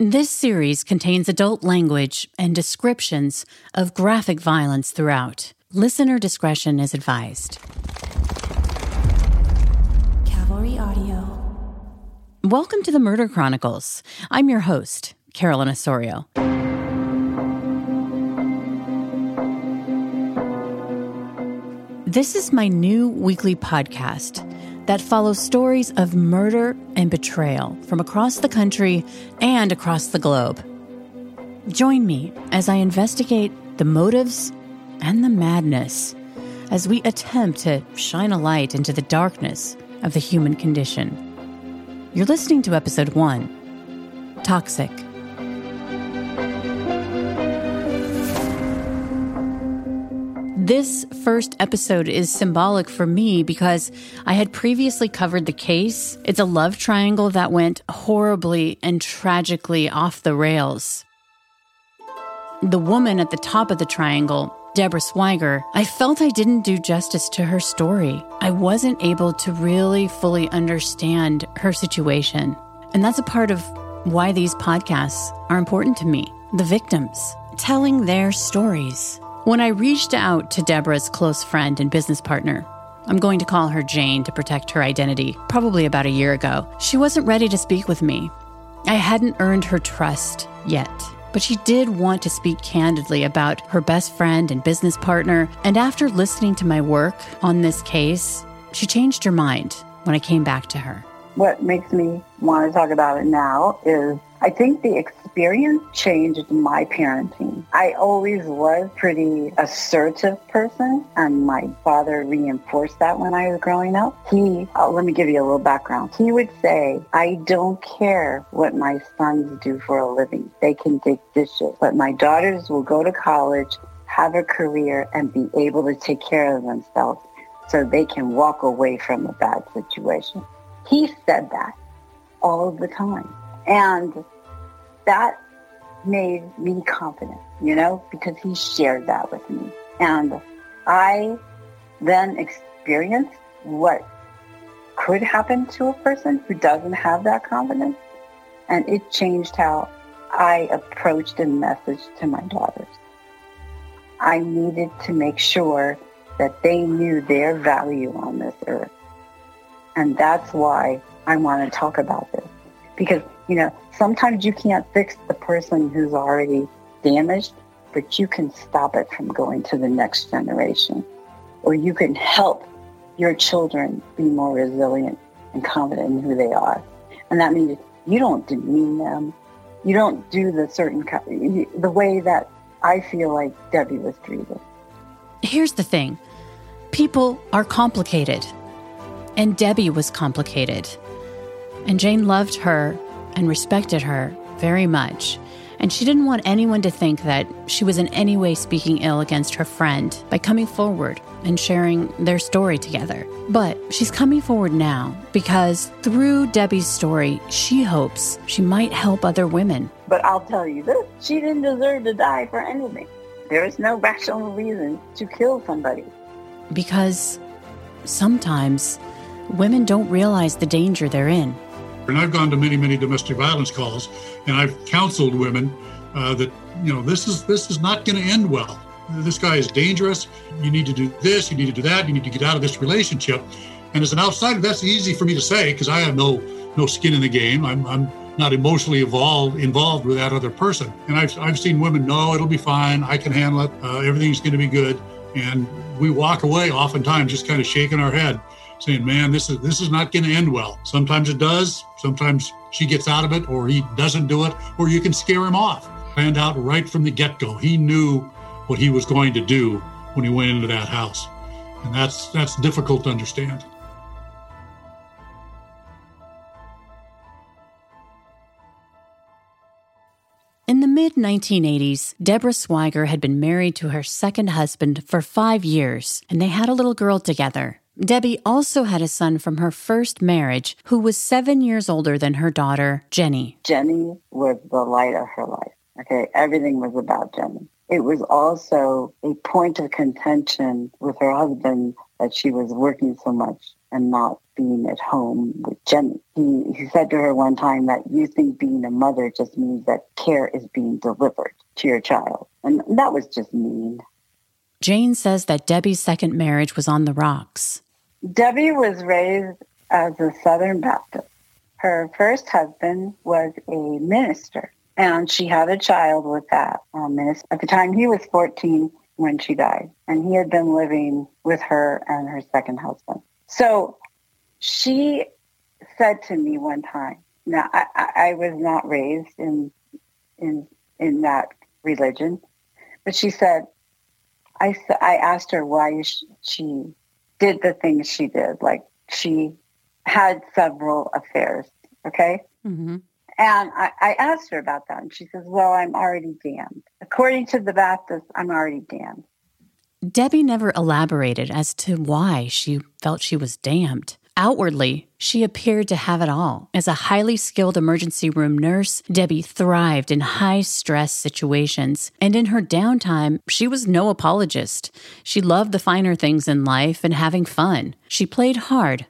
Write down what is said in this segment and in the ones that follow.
This series contains adult language and descriptions of graphic violence throughout. Listener discretion is advised. Cavalry Audio. Welcome to the Murder Chronicles. I'm your host, Carolyn Osorio. This is my new weekly podcast that follows stories of murder and betrayal from across the country and across the globe. Join me as I investigate the motives and the madness as we attempt to shine a light into the darkness of the human condition. You're listening to episode one Toxic. This first episode is symbolic for me because I had previously covered the case. It's a love triangle that went horribly and tragically off the rails. The woman at the top of the triangle, Deborah Swiger, I felt I didn't do justice to her story. I wasn't able to really fully understand her situation. And that's a part of why these podcasts are important to me the victims, telling their stories. When I reached out to Deborah's close friend and business partner, I'm going to call her Jane to protect her identity, probably about a year ago, she wasn't ready to speak with me. I hadn't earned her trust yet. But she did want to speak candidly about her best friend and business partner. And after listening to my work on this case, she changed her mind when I came back to her. What makes me want to talk about it now is I think the experience changed my parenting. I always was pretty assertive person and my father reinforced that when I was growing up. He, uh, let me give you a little background. He would say, I don't care what my sons do for a living. They can dig dishes, but my daughters will go to college, have a career and be able to take care of themselves so they can walk away from a bad situation. He said that all the time. And that made me confident, you know, because he shared that with me. And I then experienced what could happen to a person who doesn't have that confidence. And it changed how I approached a message to my daughters. I needed to make sure that they knew their value on this earth. And that's why I want to talk about this. Because, you know, sometimes you can't fix the person who's already damaged, but you can stop it from going to the next generation. Or you can help your children be more resilient and confident in who they are. And that means you don't demean them. You don't do the certain, the way that I feel like Debbie was treated. Here's the thing people are complicated, and Debbie was complicated. And Jane loved her and respected her very much. And she didn't want anyone to think that she was in any way speaking ill against her friend by coming forward and sharing their story together. But she's coming forward now because through Debbie's story, she hopes she might help other women. But I'll tell you this she didn't deserve to die for anything. There is no rational reason to kill somebody. Because sometimes women don't realize the danger they're in. And I've gone to many, many domestic violence calls, and I've counseled women uh, that you know this is this is not going to end well. This guy is dangerous. You need to do this. You need to do that. You need to get out of this relationship. And as an outsider, that's easy for me to say because I have no no skin in the game. I'm I'm not emotionally involved involved with that other person. And I've I've seen women, no, it'll be fine. I can handle it. Uh, everything's going to be good. And we walk away oftentimes just kind of shaking our head saying, "Man, this is this is not going to end well." Sometimes it does. Sometimes she gets out of it, or he doesn't do it, or you can scare him off. Planned out right from the get-go. He knew what he was going to do when he went into that house, and that's that's difficult to understand. In the mid 1980s, Deborah Swiger had been married to her second husband for five years, and they had a little girl together. Debbie also had a son from her first marriage who was seven years older than her daughter, Jenny. Jenny was the light of her life. Okay, everything was about Jenny. It was also a point of contention with her husband that she was working so much and not being at home with Jenny. He, he said to her one time that you think being a mother just means that care is being delivered to your child. And that was just mean. Jane says that Debbie's second marriage was on the rocks. Debbie was raised as a Southern Baptist. Her first husband was a minister, and she had a child with that um, minister. At the time, he was 14 when she died, and he had been living with her and her second husband. So she said to me one time, now I, I was not raised in in in that religion, but she said, I I asked her why she did the things she did, like she had several affairs. Okay. Mm-hmm. And I, I asked her about that, and she says, "Well, I'm already damned. According to the Baptist, I'm already damned." Debbie never elaborated as to why she felt she was damned. Outwardly, she appeared to have it all. As a highly skilled emergency room nurse, Debbie thrived in high stress situations. And in her downtime, she was no apologist. She loved the finer things in life and having fun. She played hard,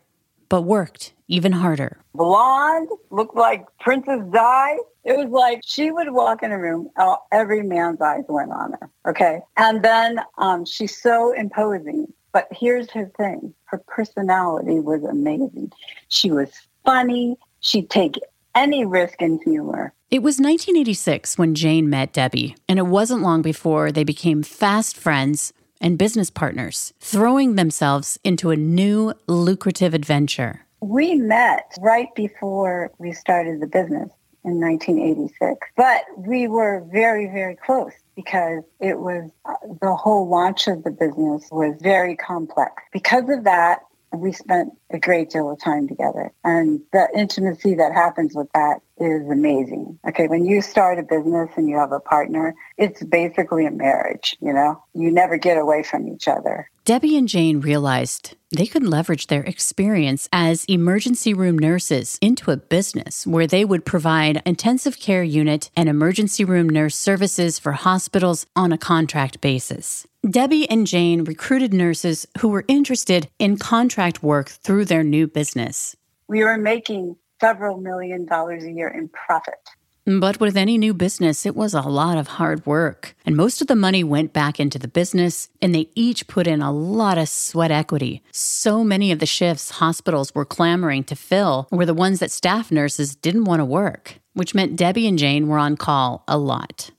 but worked even harder. Blonde, looked like Princess Di. It was like she would walk in a room, every man's eyes went on her. Okay. And then um, she's so imposing. But here's her thing her personality was amazing. She was funny. She'd take any risk in humor. It was 1986 when Jane met Debbie, and it wasn't long before they became fast friends and business partners, throwing themselves into a new lucrative adventure. We met right before we started the business in 1986, but we were very, very close because it was the whole launch of the business was very complex. Because of that, we spent a great deal of time together. And the intimacy that happens with that is amazing. Okay, when you start a business and you have a partner, it's basically a marriage, you know? You never get away from each other. Debbie and Jane realized they could leverage their experience as emergency room nurses into a business where they would provide intensive care unit and emergency room nurse services for hospitals on a contract basis. Debbie and Jane recruited nurses who were interested in contract work through their new business. We were making several million dollars a year in profit. But with any new business, it was a lot of hard work. And most of the money went back into the business, and they each put in a lot of sweat equity. So many of the shifts hospitals were clamoring to fill were the ones that staff nurses didn't want to work, which meant Debbie and Jane were on call a lot.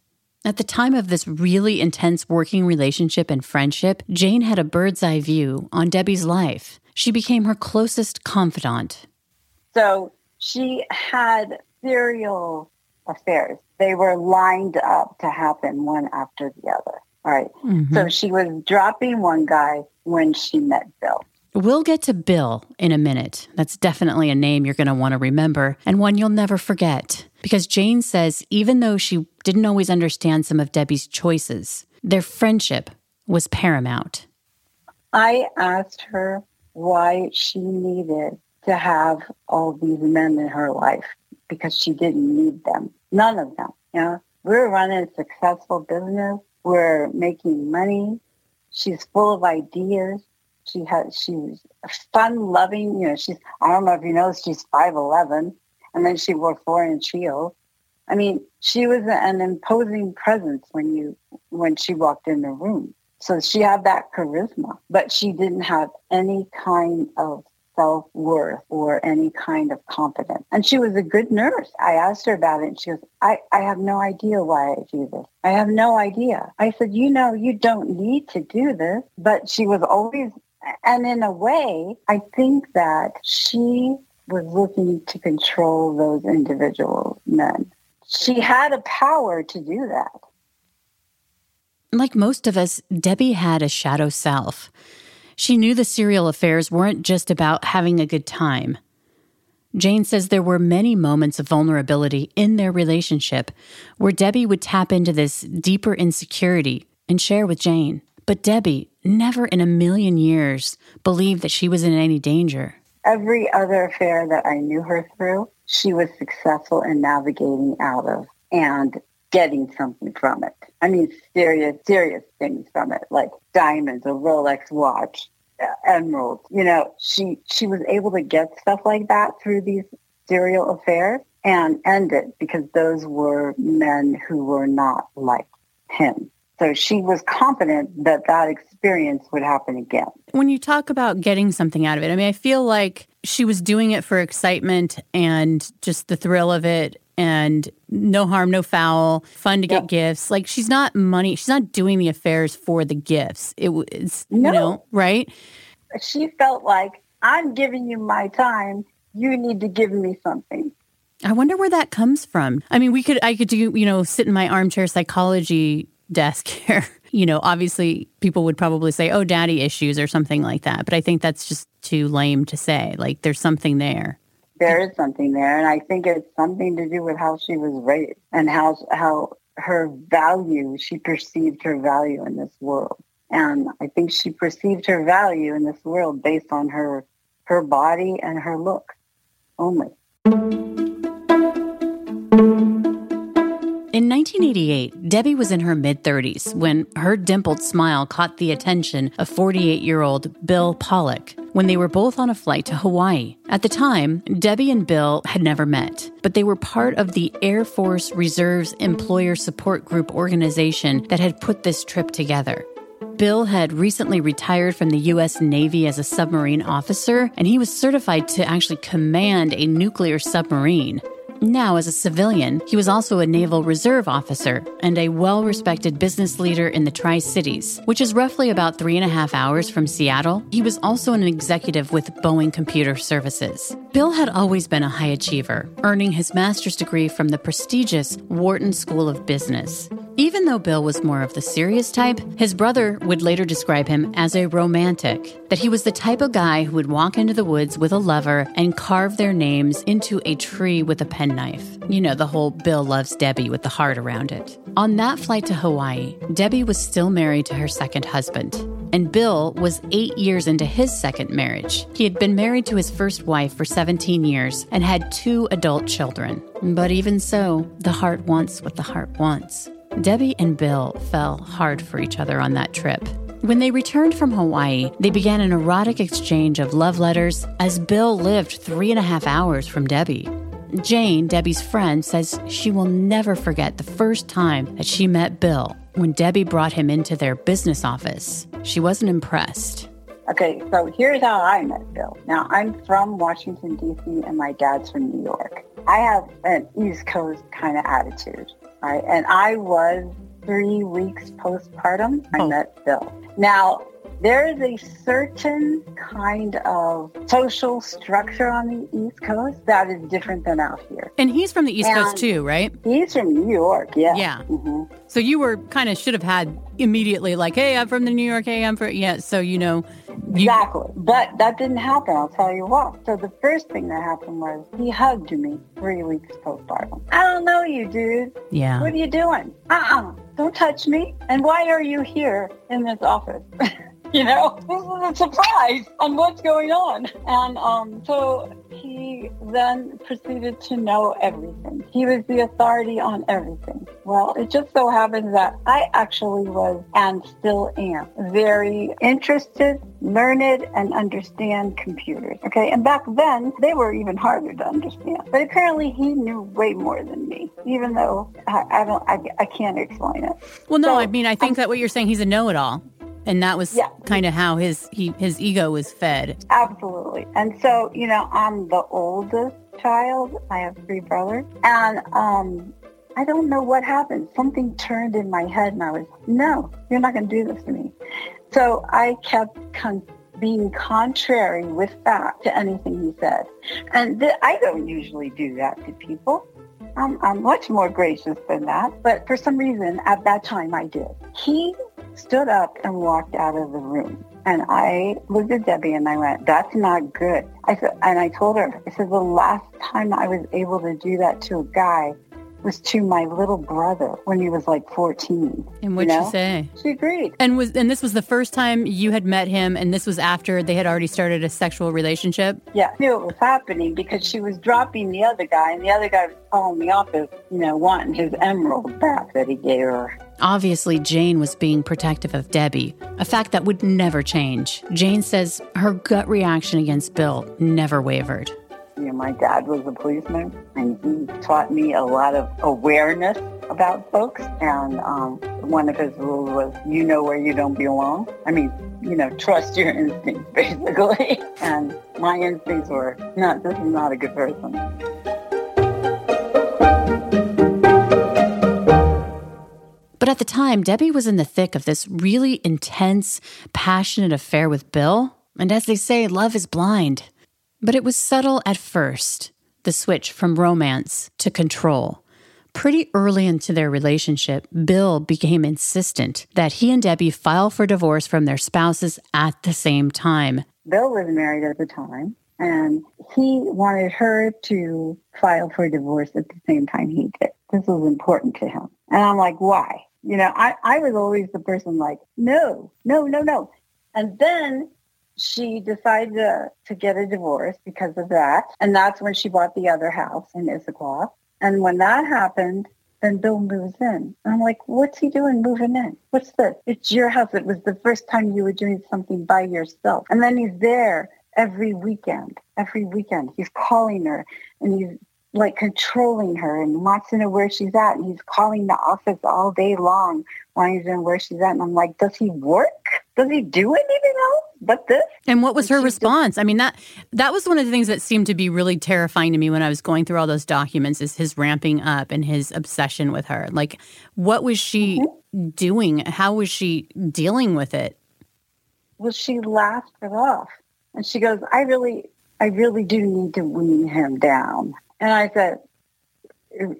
At the time of this really intense working relationship and friendship, Jane had a bird's eye view on Debbie's life. She became her closest confidant. So she had serial affairs. They were lined up to happen one after the other. All right. mm-hmm. So she was dropping one guy when she met Bill. We'll get to Bill in a minute. That's definitely a name you're going to want to remember and one you'll never forget. Because Jane says even though she didn't always understand some of Debbie's choices, their friendship was paramount. I asked her why she needed to have all these men in her life because she didn't need them. None of them. You know, we're running a successful business. We're making money. She's full of ideas. She has she's fun loving. You know, she's I don't know if you know she's five eleven, and then she wore four inch heels. I mean, she was an imposing presence when you when she walked in the room. So she had that charisma, but she didn't have any kind of self worth or any kind of confidence. And she was a good nurse. I asked her about it and she goes, I, I have no idea why I do this. I have no idea. I said, you know, you don't need to do this. But she was always and in a way, I think that she was looking to control those individual men. She had a power to do that. Like most of us, Debbie had a shadow self. She knew the serial affairs weren't just about having a good time. Jane says there were many moments of vulnerability in their relationship where Debbie would tap into this deeper insecurity and share with Jane. But Debbie never in a million years believed that she was in any danger. Every other affair that I knew her through, she was successful in navigating out of and getting something from it. I mean, serious, serious things from it, like diamonds, a Rolex watch, emeralds. You know, she she was able to get stuff like that through these serial affairs and end it because those were men who were not like him. So she was confident that that experience would happen again. When you talk about getting something out of it, I mean, I feel like she was doing it for excitement and just the thrill of it and no harm, no foul, fun to get gifts. Like she's not money, she's not doing the affairs for the gifts. It, was, no. you know, right? She felt like, I'm giving you my time. You need to give me something. I wonder where that comes from. I mean, we could, I could do, you know, sit in my armchair psychology desk here. You know, obviously people would probably say, oh, daddy issues or something like that. But I think that's just too lame to say. Like there's something there. There is something there. And I think it's something to do with how she was raised and how, how her value, she perceived her value in this world. And I think she perceived her value in this world based on her, her body and her look only. In 1988, Debbie was in her mid 30s when her dimpled smile caught the attention of 48 year old Bill Pollock when they were both on a flight to Hawaii. At the time, Debbie and Bill had never met, but they were part of the Air Force Reserve's Employer Support Group organization that had put this trip together. Bill had recently retired from the U.S. Navy as a submarine officer, and he was certified to actually command a nuclear submarine. Now, as a civilian, he was also a Naval Reserve officer and a well respected business leader in the Tri Cities, which is roughly about three and a half hours from Seattle. He was also an executive with Boeing Computer Services. Bill had always been a high achiever, earning his master's degree from the prestigious Wharton School of Business. Even though Bill was more of the serious type, his brother would later describe him as a romantic. That he was the type of guy who would walk into the woods with a lover and carve their names into a tree with a penknife. You know, the whole Bill loves Debbie with the heart around it. On that flight to Hawaii, Debbie was still married to her second husband, and Bill was eight years into his second marriage. He had been married to his first wife for 17 years and had two adult children. But even so, the heart wants what the heart wants. Debbie and Bill fell hard for each other on that trip. When they returned from Hawaii, they began an erotic exchange of love letters as Bill lived three and a half hours from Debbie. Jane, Debbie's friend, says she will never forget the first time that she met Bill when Debbie brought him into their business office. She wasn't impressed. Okay, so here's how I met Bill. Now, I'm from Washington, D.C., and my dad's from New York. I have an East Coast kind of attitude. Right. And I was three weeks postpartum. I oh. met Bill. Now, there is a certain kind of social structure on the East Coast that is different than out here. And he's from the East and Coast too, right? He's from New York, yeah. Yeah. Mm-hmm. So you were kind of should have had immediately like, hey, I'm from the New York, hey, I'm from, yeah. So, you know, Exactly. But that didn't happen. I'll tell you what. So the first thing that happened was he hugged me three weeks postpartum. I don't know you, dude. Yeah. What are you doing? Uh-uh. Don't touch me. And why are you here in this office? you know, this is a surprise on what's going on. And um, so he then proceeded to know everything. He was the authority on everything. Well, it just so happens that I actually was and still am very interested, learned, and understand computers. Okay. And back then they were even harder to understand. But apparently he knew way more than me, even though I, I don't, I, I can't explain it. Well, no, so, I mean, I think I'm, that what you're saying, he's a know-it-all and that was yeah. kind of how his he, his ego was fed. Absolutely. And so, you know, I'm the oldest child. I have three brothers, and um, I don't know what happened. Something turned in my head, and I was, no, you're not going to do this to me. So I kept con- being contrary with fact to anything he said, and th- I don't usually do that to people. I'm, I'm much more gracious than that, but for some reason at that time I did. He stood up and walked out of the room. And I looked at Debbie and I went, that's not good. I said, and I told her, I said, the last time I was able to do that to a guy was to my little brother when he was like 14. And what'd you know? she say? She agreed. And was and this was the first time you had met him and this was after they had already started a sexual relationship? Yeah, I knew it was happening because she was dropping the other guy and the other guy was calling me off as, you know, wanting his emerald back that he gave her. Obviously, Jane was being protective of Debbie, a fact that would never change. Jane says her gut reaction against Bill never wavered. You know, my dad was a policeman, and he taught me a lot of awareness about folks. And um, one of his rules was, you know where you don't belong. I mean, you know, trust your instincts, basically. and my instincts were, no, this is not a good person. But at the time, Debbie was in the thick of this really intense, passionate affair with Bill. And as they say, love is blind. But it was subtle at first, the switch from romance to control. Pretty early into their relationship, Bill became insistent that he and Debbie file for divorce from their spouses at the same time. Bill was married at the time, and he wanted her to file for divorce at the same time he did. This was important to him. And I'm like, why? You know, I, I was always the person like, no, no, no, no. And then she decided to, to get a divorce because of that. And that's when she bought the other house in Issaquah. And when that happened, then Bill moves in. And I'm like, what's he doing moving in? What's this? It's your house. It was the first time you were doing something by yourself. And then he's there every weekend. Every weekend. He's calling her and he's like controlling her and wants to know where she's at. And he's calling the office all day long, wanting to know where she's at. And I'm like, does he work? Does he do anything else but this? And what was her response? I mean that that was one of the things that seemed to be really terrifying to me when I was going through all those documents is his ramping up and his obsession with her. Like what was she mm-hmm. doing? How was she dealing with it? Well, she laughed it off. And she goes, I really, I really do need to wean him down. And I said,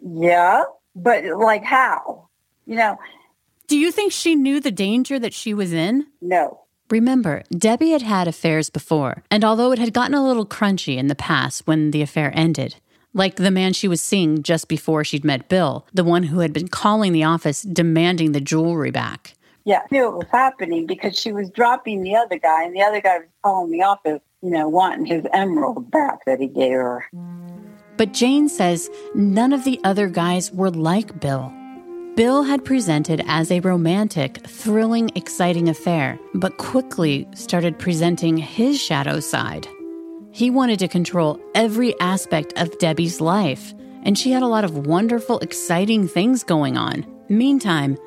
yeah, but like how? You know, Do you think she knew the danger that she was in? no. Remember, Debbie had had affairs before, and although it had gotten a little crunchy in the past when the affair ended, like the man she was seeing just before she'd met Bill, the one who had been calling the office demanding the jewelry back. Yeah, I knew it was happening because she was dropping the other guy and the other guy was calling the office, you know, wanting his emerald back that he gave her. But Jane says none of the other guys were like Bill. Bill had presented as a romantic, thrilling, exciting affair, but quickly started presenting his shadow side. He wanted to control every aspect of Debbie's life, and she had a lot of wonderful, exciting things going on. Meantime,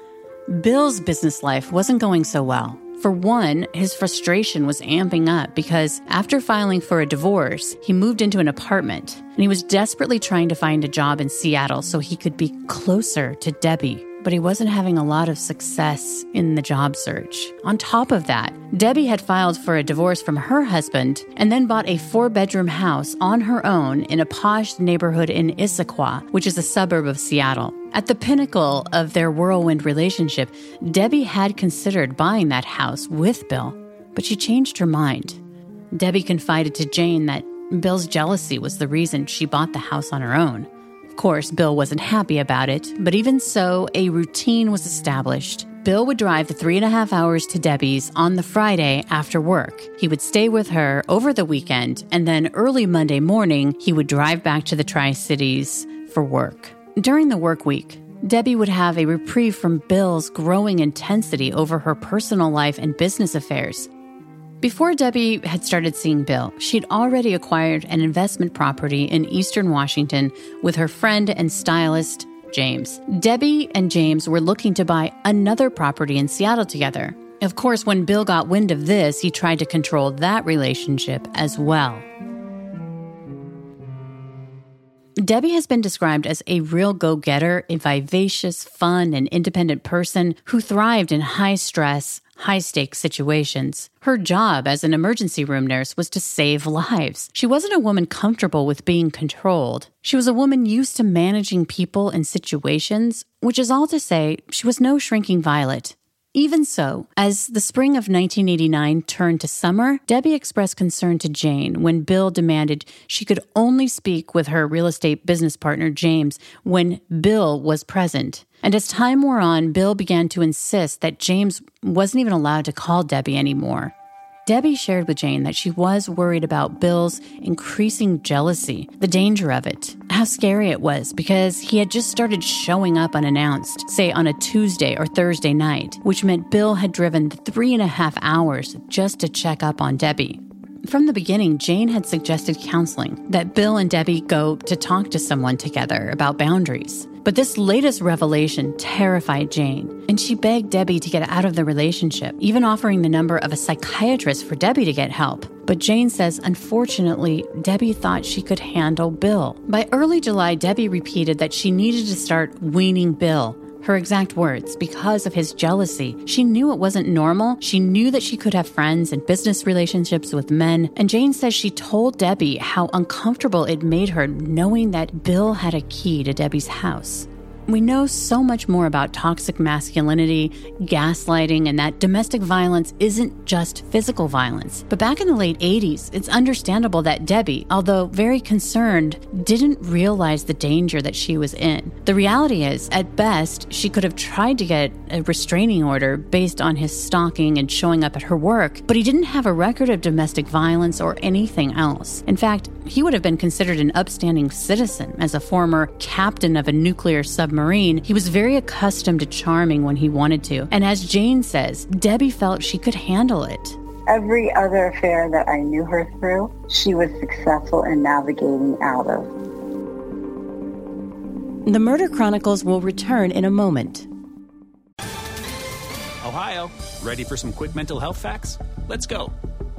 Bill's business life wasn't going so well. For one, his frustration was amping up because after filing for a divorce, he moved into an apartment and he was desperately trying to find a job in Seattle so he could be closer to Debbie. But he wasn't having a lot of success in the job search. On top of that, Debbie had filed for a divorce from her husband and then bought a four bedroom house on her own in a posh neighborhood in Issaquah, which is a suburb of Seattle. At the pinnacle of their whirlwind relationship, Debbie had considered buying that house with Bill, but she changed her mind. Debbie confided to Jane that Bill's jealousy was the reason she bought the house on her own. Of course, Bill wasn't happy about it, but even so, a routine was established. Bill would drive the three and a half hours to Debbie's on the Friday after work. He would stay with her over the weekend, and then early Monday morning, he would drive back to the Tri Cities for work. During the work week, Debbie would have a reprieve from Bill's growing intensity over her personal life and business affairs. Before Debbie had started seeing Bill, she'd already acquired an investment property in eastern Washington with her friend and stylist, James. Debbie and James were looking to buy another property in Seattle together. Of course, when Bill got wind of this, he tried to control that relationship as well. Debbie has been described as a real go getter, a vivacious, fun, and independent person who thrived in high stress, high stakes situations. Her job as an emergency room nurse was to save lives. She wasn't a woman comfortable with being controlled. She was a woman used to managing people and situations, which is all to say, she was no shrinking violet. Even so, as the spring of 1989 turned to summer, Debbie expressed concern to Jane when Bill demanded she could only speak with her real estate business partner, James, when Bill was present. And as time wore on, Bill began to insist that James wasn't even allowed to call Debbie anymore. Debbie shared with Jane that she was worried about Bill's increasing jealousy, the danger of it, how scary it was because he had just started showing up unannounced, say on a Tuesday or Thursday night, which meant Bill had driven three and a half hours just to check up on Debbie. From the beginning, Jane had suggested counseling, that Bill and Debbie go to talk to someone together about boundaries. But this latest revelation terrified Jane, and she begged Debbie to get out of the relationship, even offering the number of a psychiatrist for Debbie to get help. But Jane says, unfortunately, Debbie thought she could handle Bill. By early July, Debbie repeated that she needed to start weaning Bill, her exact words, because of his jealousy. She knew it wasn't normal. She knew that she could have friends and business relationships with men. And Jane says she told Debbie how uncomfortable it made her knowing that Bill had a key to Debbie's house. We know so much more about toxic masculinity, gaslighting, and that domestic violence isn't just physical violence. But back in the late 80s, it's understandable that Debbie, although very concerned, didn't realize the danger that she was in. The reality is, at best, she could have tried to get a restraining order based on his stalking and showing up at her work, but he didn't have a record of domestic violence or anything else. In fact, he would have been considered an upstanding citizen as a former captain of a nuclear submarine. He was very accustomed to charming when he wanted to. And as Jane says, Debbie felt she could handle it. Every other affair that I knew her through, she was successful in navigating out of. The Murder Chronicles will return in a moment. Ohio, ready for some quick mental health facts? Let's go.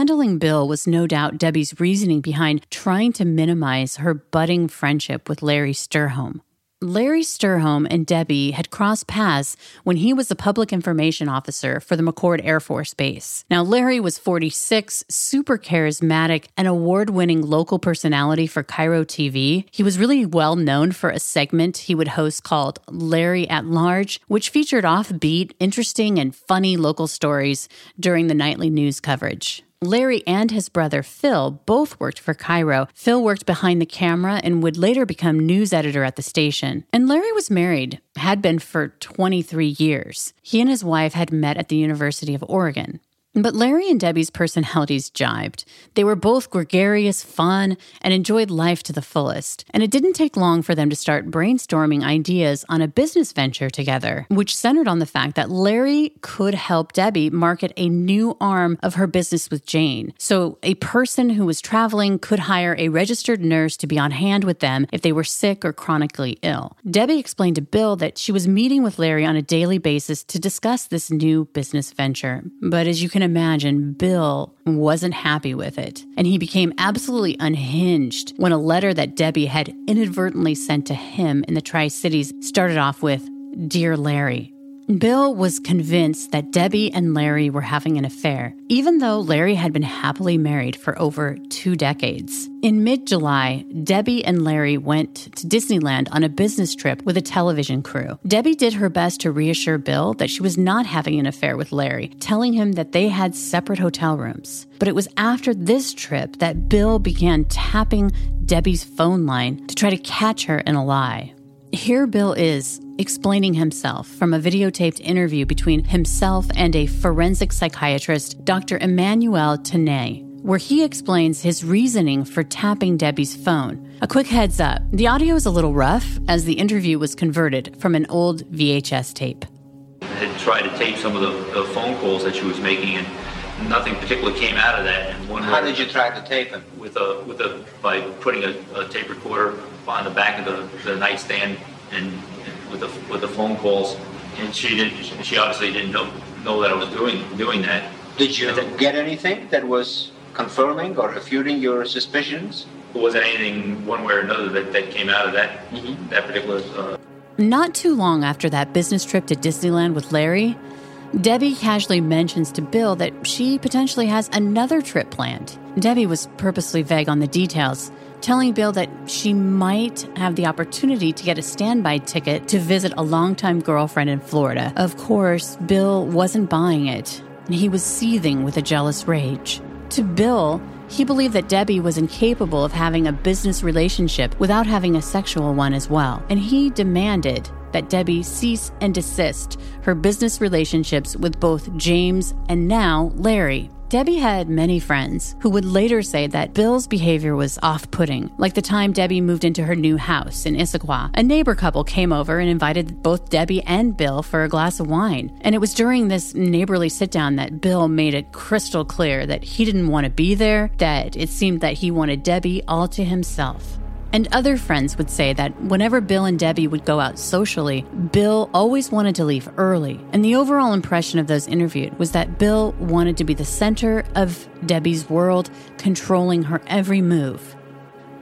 Handling Bill was no doubt Debbie's reasoning behind trying to minimize her budding friendship with Larry Sturholm. Larry Sturholm and Debbie had crossed paths when he was the public information officer for the McChord Air Force Base. Now, Larry was 46, super charismatic, an award winning local personality for KIRO TV. He was really well known for a segment he would host called Larry at Large, which featured offbeat, interesting, and funny local stories during the nightly news coverage. Larry and his brother Phil both worked for KIRO. Phil worked behind the camera and would later become news editor at the station. And Larry was married, had been for 23 years. He and his wife had met at the University of Oregon. But Larry and Debbie's personalities jibed. They were both gregarious, fun, and enjoyed life to the fullest. And it didn't take long for them to start brainstorming ideas on a business venture together, which centered on the fact that Larry could help Debbie market a new arm of her business with Jane. So a person who was traveling could hire a registered nurse to be on hand with them if they were sick or chronically ill. Debbie explained to Bill that she was meeting with Larry on a daily basis to discuss this new business venture. But as you can imagine, Bill wasn't happy with it, and he became absolutely unhinged when a letter that Debbie had inadvertently sent to him in the Tri Cities started off with Dear Larry. Bill was convinced that Debbie and Larry were having an affair, even though Larry had been happily married for over two decades. In mid July, Debbie and Larry went to Disneyland on a business trip with a television crew. Debbie did her best to reassure Bill that she was not having an affair with Larry, telling him that they had separate hotel rooms. But it was after this trip that Bill began tapping Debbie's phone line to try to catch her in a lie. Here Bill is explaining himself from a videotaped interview between himself and a forensic psychiatrist, Dr. Emanuel Tanay, where he explains his reasoning for tapping Debbie's phone. A quick heads up the audio is a little rough as the interview was converted from an old VHS tape. I had tried to tape some of the, the phone calls that she was making, and nothing particular came out of that. And one How did you try to tape it? With a with a by putting a, a tape recorder on the back of the, the nightstand and, and with the with the phone calls. And she didn't. She obviously didn't know know that I was doing doing that. Did you get anything that was confirming or refuting your suspicions? There wasn't anything one way or another that, that came out of that that particular. Uh, Not too long after that business trip to Disneyland with Larry, Debbie casually mentions to Bill that she potentially has another trip planned. Debbie was purposely vague on the details, telling Bill that she might have the opportunity to get a standby ticket to visit a longtime girlfriend in Florida. Of course, Bill wasn't buying it, and he was seething with a jealous rage. To Bill, he believed that Debbie was incapable of having a business relationship without having a sexual one as well, and he demanded that Debbie cease and desist her business relationships with both James and now Larry. Debbie had many friends who would later say that Bill's behavior was off putting, like the time Debbie moved into her new house in Issaquah. A neighbor couple came over and invited both Debbie and Bill for a glass of wine. And it was during this neighborly sit down that Bill made it crystal clear that he didn't want to be there, that it seemed that he wanted Debbie all to himself. And other friends would say that whenever Bill and Debbie would go out socially, Bill always wanted to leave early. And the overall impression of those interviewed was that Bill wanted to be the center of Debbie's world, controlling her every move.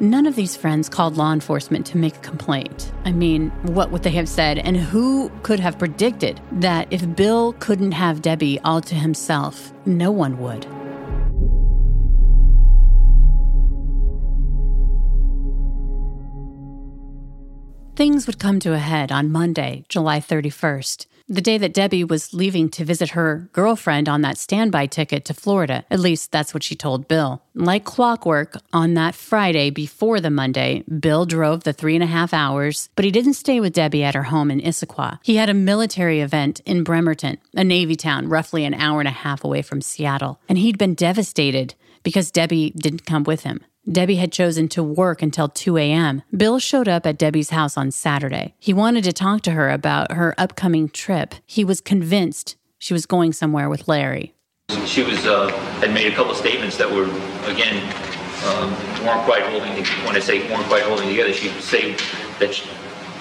None of these friends called law enforcement to make a complaint. I mean, what would they have said? And who could have predicted that if Bill couldn't have Debbie all to himself, no one would? Things would come to a head on Monday, July 31st, the day that Debbie was leaving to visit her girlfriend on that standby ticket to Florida. At least that's what she told Bill. Like clockwork, on that Friday before the Monday, Bill drove the three and a half hours, but he didn't stay with Debbie at her home in Issaquah. He had a military event in Bremerton, a Navy town roughly an hour and a half away from Seattle, and he'd been devastated because Debbie didn't come with him. Debbie had chosen to work until 2 a.m. Bill showed up at Debbie's house on Saturday. He wanted to talk to her about her upcoming trip. He was convinced she was going somewhere with Larry. she was uh, had made a couple of statements that were again um, weren't quite holding. When I say weren't quite holding together, she would say that she,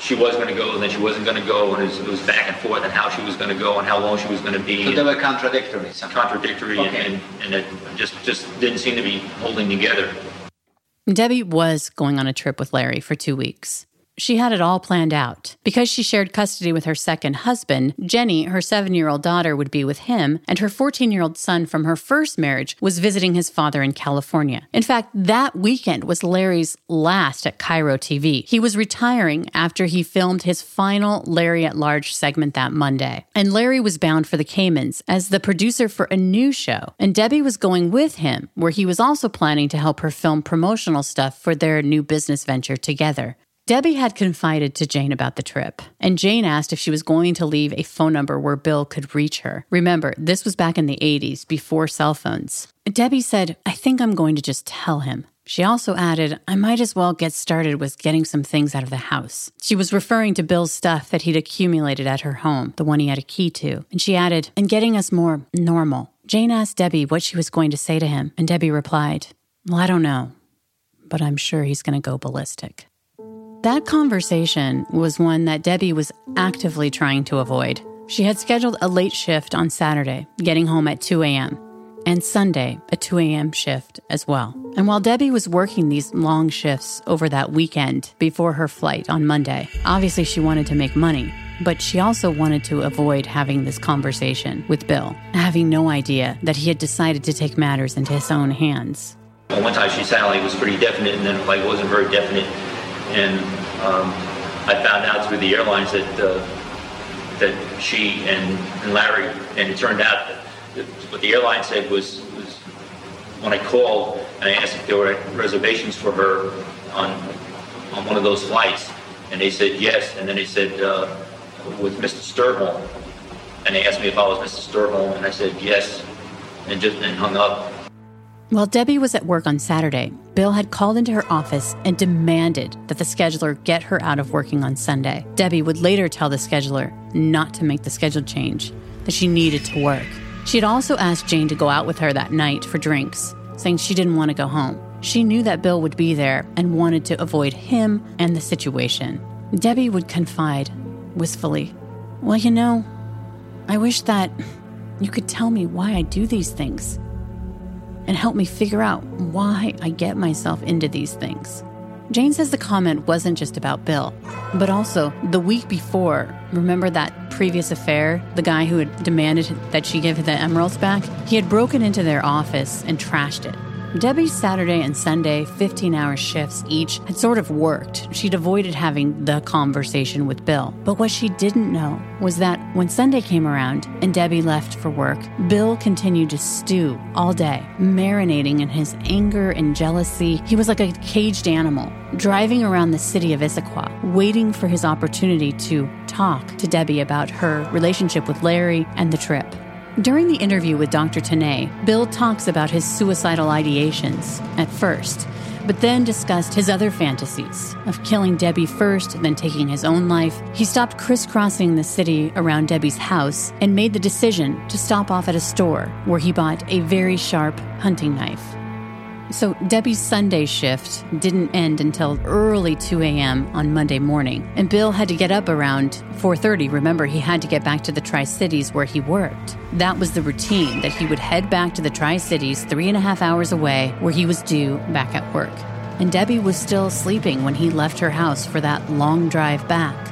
she was going to go and then she wasn't going to go, and it was, it was back and forth, and how she was going to go and how long she was going to be. So they were contradictory. somehow. contradictory Okay. and, and, and it just just didn't seem to be holding together. Debbie was going on a trip with Larry for two weeks. She had it all planned out. Because she shared custody with her second husband, Jenny, her seven year old daughter, would be with him, and her 14 year old son from her first marriage was visiting his father in California. In fact, that weekend was Larry's last at KIRO TV. He was retiring after he filmed his final Larry at Large segment that Monday. And Larry was bound for the Caymans as the producer for a new show, and Debbie was going with him, where he was also planning to help her film promotional stuff for their new business venture together. Debbie had confided to Jane about the trip, and Jane asked if she was going to leave a phone number where Bill could reach her. Remember, this was back in the 80s, before cell phones. Debbie said, I think I'm going to just tell him. She also added, I might as well get started with getting some things out of the house. She was referring to Bill's stuff that he'd accumulated at her home, the one he had a key to. And she added, and getting us more normal. Jane asked Debbie what she was going to say to him, and Debbie replied, Well, I don't know, but I'm sure he's going to go ballistic. That conversation was one that Debbie was actively trying to avoid. She had scheduled a late shift on Saturday, getting home at 2 a.m., and Sunday, a 2 a.m. shift as well. And while Debbie was working these long shifts over that weekend before her flight on Monday, obviously she wanted to make money, but she also wanted to avoid having this conversation with Bill, having no idea that he had decided to take matters into his own hands. Well, one time she sounded like it was pretty definite, and then like it wasn't very definite. And um, I found out through the airlines that uh, that she and, and Larry, and it turned out that, what the airline said was, was when I called and I asked if there were reservations for her on on one of those flights, and they said yes, and then they said uh, with Mr. Sturholm, and they asked me if I was Mr. Sturholm, and I said yes, and just and hung up. While Debbie was at work on Saturday, Bill had called into her office and demanded that the scheduler get her out of working on Sunday. Debbie would later tell the scheduler not to make the schedule change, that she needed to work. She had also asked Jane to go out with her that night for drinks, saying she didn't want to go home. She knew that Bill would be there and wanted to avoid him and the situation. Debbie would confide wistfully, Well, you know, I wish that You could tell me why I do these things and help me figure out why I get myself into these things. Jane says the comment wasn't just about Bill, but also the week before. Remember that previous affair? The guy who had demanded that she give the emeralds back? He had broken into their office and trashed it. Debbie's Saturday and Sunday 15 hour shifts each had sort of worked. She'd avoided having the conversation with Bill. But what she didn't know was that when Sunday came around and Debbie left for work, Bill continued to stew all day, marinating in his anger and jealousy. He was like a caged animal, driving around the city of Issaquah, waiting for his opportunity to talk to Debbie about her relationship with Larry and the trip. During the interview with Dr. Tanay, Bill talks about his suicidal ideations at first, but then discussed his other fantasies of killing Debbie first, then taking his own life. He stopped crisscrossing the city around Debbie's house and made the decision to stop off at a store where he bought a very sharp hunting knife. So Debbie's Sunday shift didn't end until early 2 a.m. on Monday morning, and Bill had to get up around 4:30. Remember, he had to get back to the Tri Cities where he worked. That was the routine that he would head back to the Tri Cities, three and a half hours away, where he was due back at work. And Debbie was still sleeping when he left her house for that long drive back.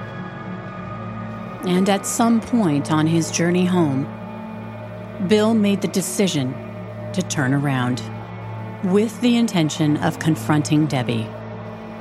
And at some point on his journey home, Bill made the decision to turn around with the intention of confronting Debbie.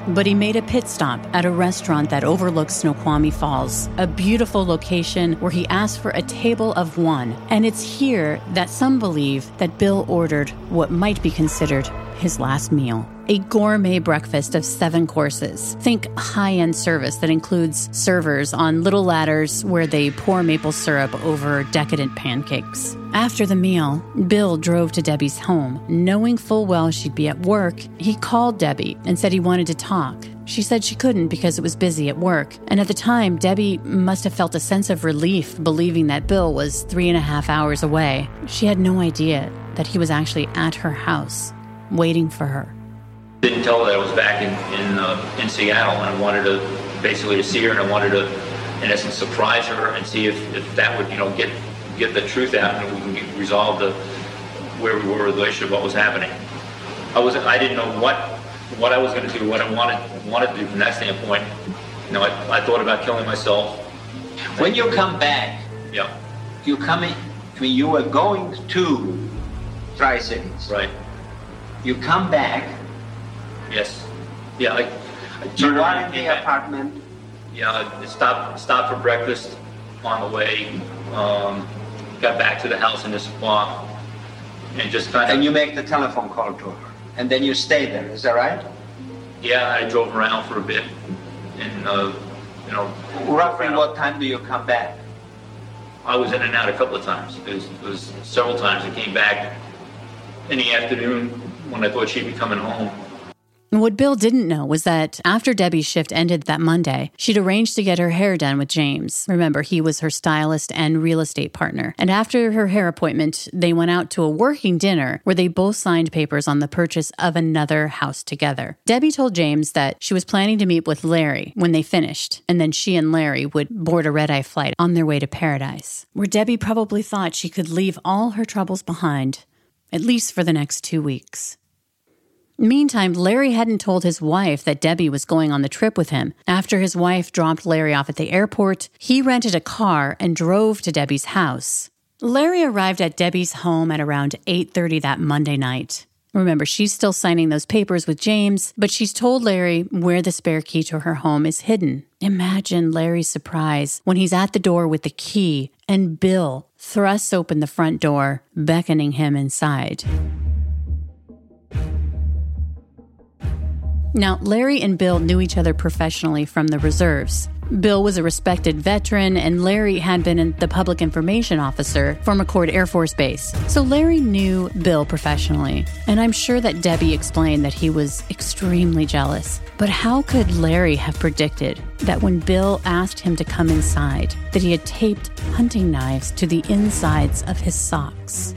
But he made a pit stop at a restaurant that overlooks Snoqualmie Falls, a beautiful location where he asked for a table of one. And it's here that some believe that Bill ordered what might be considered his last meal a gourmet breakfast of seven courses. Think high end service that includes servers on little ladders where they pour maple syrup over decadent pancakes. After the meal, Bill drove to Debbie's home. Knowing full well she'd be at work, he called Debbie and said he wanted to talk. She said she couldn't because it was busy at work. And at the time, Debbie must have felt a sense of relief believing that Bill was three and a half hours away. She had no idea that he was actually at her house, waiting for her. Didn't tell her that I was back in in, uh, in Seattle, and I wanted to basically to see her, and I wanted to, in essence, surprise her and see if, if that would, you know, get get the truth out, and we can get, resolve the where we were with the relationship, what was happening. I was I didn't know what what I was going to do, what I wanted wanted to do from that standpoint. You know, I, I thought about killing myself. When you come back, Yeah, you come in, I mean, you were going to Tri Cities. right. You come back, Yes. Yeah, I, I you turned around in and came the back. apartment, Yeah, I stopped stopped for breakfast on the way. Um, got back to the house in this spot, and just kind of and you make the telephone call to her. And then you stay there, is that right? yeah, I drove around for a bit, and uh, you know, Roughly what time do you come back? I was in and out a couple of times. It was, it was several times. I came back in the afternoon when I thought she'd be coming home. And What Bill didn't know was that after Debbie's shift ended that Monday, she'd arranged to get her hair done with James. Remember, he was her stylist and real estate partner. And after her hair appointment, they went out to a working dinner where they both signed papers on the purchase of another house together. Debbie told James that she was planning to meet with Larry when they finished, and then she and Larry would board a red eye flight on their way to paradise, where Debbie probably thought she could leave all her troubles behind, at least for the next two weeks. Meantime, Larry hadn't told his wife that Debbie was going on the trip with him. After his wife dropped Larry off at the airport, he rented a car and drove to Debbie's house. Larry arrived at Debbie's home at around 8:30 that Monday night. Remember, she's still signing those papers with James, but she's told Larry where the spare key to her home is hidden. Imagine Larry's surprise when he's at the door with the key and Bill thrusts open the front door, beckoning him inside. Now, Larry and Bill knew each other professionally from the reserves. Bill was a respected veteran, and Larry had been the public information officer for McChord Air Force Base. So Larry knew Bill professionally, and I'm sure that Debbie explained that he was extremely jealous. But how could Larry have predicted that when Bill asked him to come inside, that he had taped hunting knives to the insides of his socks?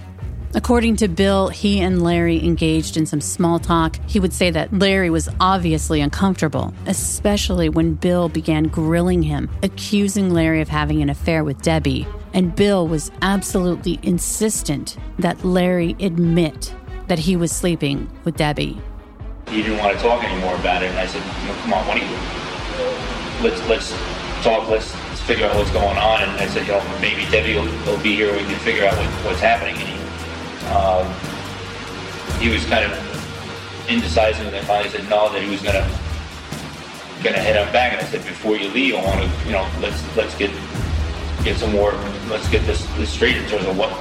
According to Bill, he and Larry engaged in some small talk. He would say that Larry was obviously uncomfortable, especially when Bill began grilling him, accusing Larry of having an affair with Debbie. And Bill was absolutely insistent that Larry admit that he was sleeping with Debbie. He didn't want to talk anymore about it, and I said, you "Come on, what do you? Let's let's talk. Let's, figure out what's going on." And I said, "You maybe Debbie will, will be here. We can figure out what, what's happening." Um, he was kind of indecisive, and then finally said no, that he was gonna gonna head on back. And I said, "Before you leave, I want to, you know, let's let's get get some more. Let's get this, this straight in terms of what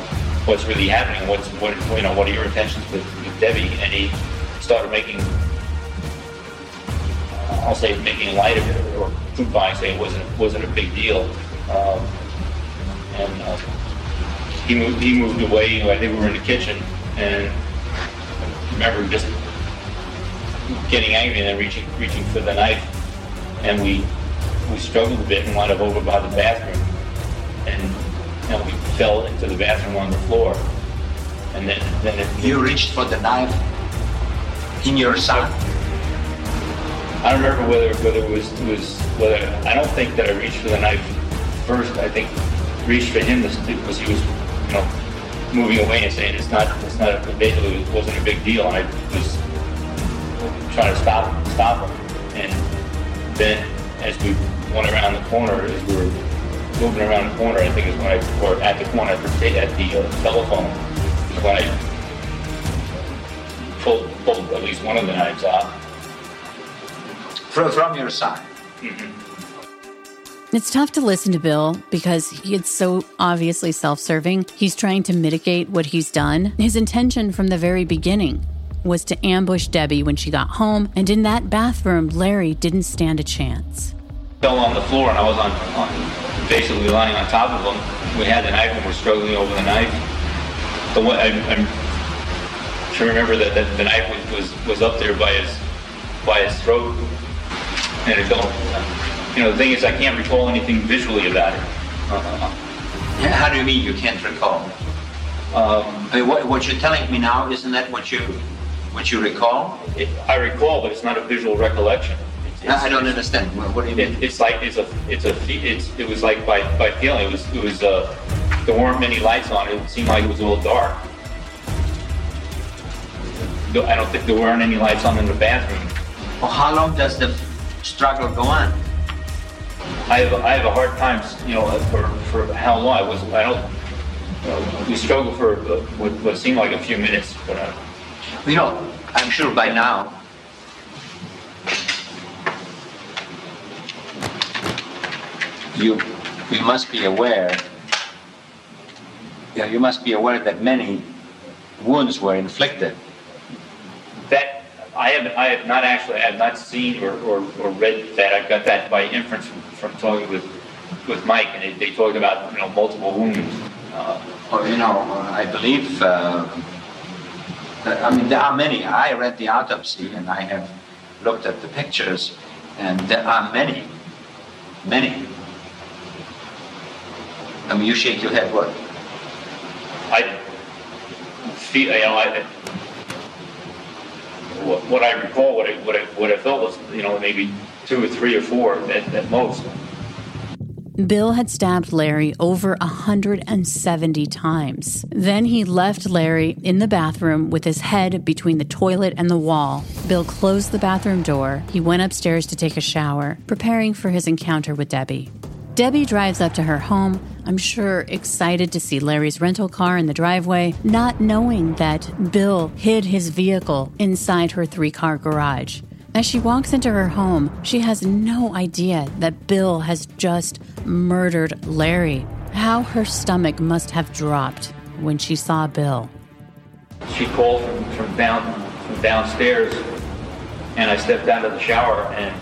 what's really happening. What's what you know? What are your intentions with, with Debbie?" And he started making, I'll say, making light of it, or truthifying, saying it wasn't wasn't a big deal. Um, and uh, he moved he moved away. I think we were in the kitchen, and I remember just getting angry and then reaching reaching for the knife, and we we struggled a bit and wound up over by the bathroom, and you know, we fell into the bathroom on the floor, and then then it, You reached for the knife in your son. I don't remember whether whether it was was whether I don't think that I reached for the knife first. I think reached for him because he was you know moving away and saying it's not it's not a, basically it wasn't a big deal. And I was trying to stop stop him, and then as we went around the corner, as we were moving around the corner, I think is when I or at the corner at the at the uh, telephone is when I pulled pulled at least one of the knives out. From, from your son. It's tough to listen to Bill because he so obviously self serving. He's trying to mitigate what he's done. His intention from the very beginning was to ambush Debbie when she got home, and in that bathroom, Larry didn't stand a chance. fell on the floor and I was on, on basically lying on top of him. We had the knife and we're struggling over the knife. The one, I, I'm trying remember that, that the knife was, was, was up there by his by his throat and it fell. You know, the thing is, I can't recall anything visually about it. Uh, How do you mean you can't recall? Um, I mean, what, what you're telling me now, isn't that what you what you recall? it, I recall, but it's not a visual recollection. It's, I I don't understand. What, what do you mean? It, it's like it's a it's a it's it was like by by feeling it was it was uh there weren't many lights on it. It seemed like it was a little dark. I don't think there weren't any lights on in the bathroom. Well, how long does the struggle go on? I have I have a hard time, you know, for for how long I was. I don't. We struggled for what, what seemed like a few minutes, but uh, You know, I'm sure by now you you must be aware. Yeah, you must be aware that many wounds were inflicted. I have I have not actually I have not seen or, or, or read that. I've got that by inference from, from talking with with Mike, and they, they talked about you know multiple wounds. Uh, Or you know, I believe. Uh, that- I mean, there are many. I read the autopsy and I have looked at the pictures, and there are many, many. I mean, you shake your head. What? I feel, you know, I, what, what I recall, what I, what I, what felt was, you know, maybe two or three or four at, at most. Bill had stabbed Larry over 170 times. Then he left Larry in the bathroom with his head between the toilet and the wall. Bill closed the bathroom door. He went upstairs to take a shower, preparing for his encounter with Debbie. Debbie drives up to her home, I'm sure excited to see Larry's rental car in the driveway, not knowing that Bill hid his vehicle inside her three car garage. As she walks into her home, she has no idea that Bill has just murdered Larry. How her stomach must have dropped when she saw Bill. She called from, from down from downstairs, and I stepped out of the shower and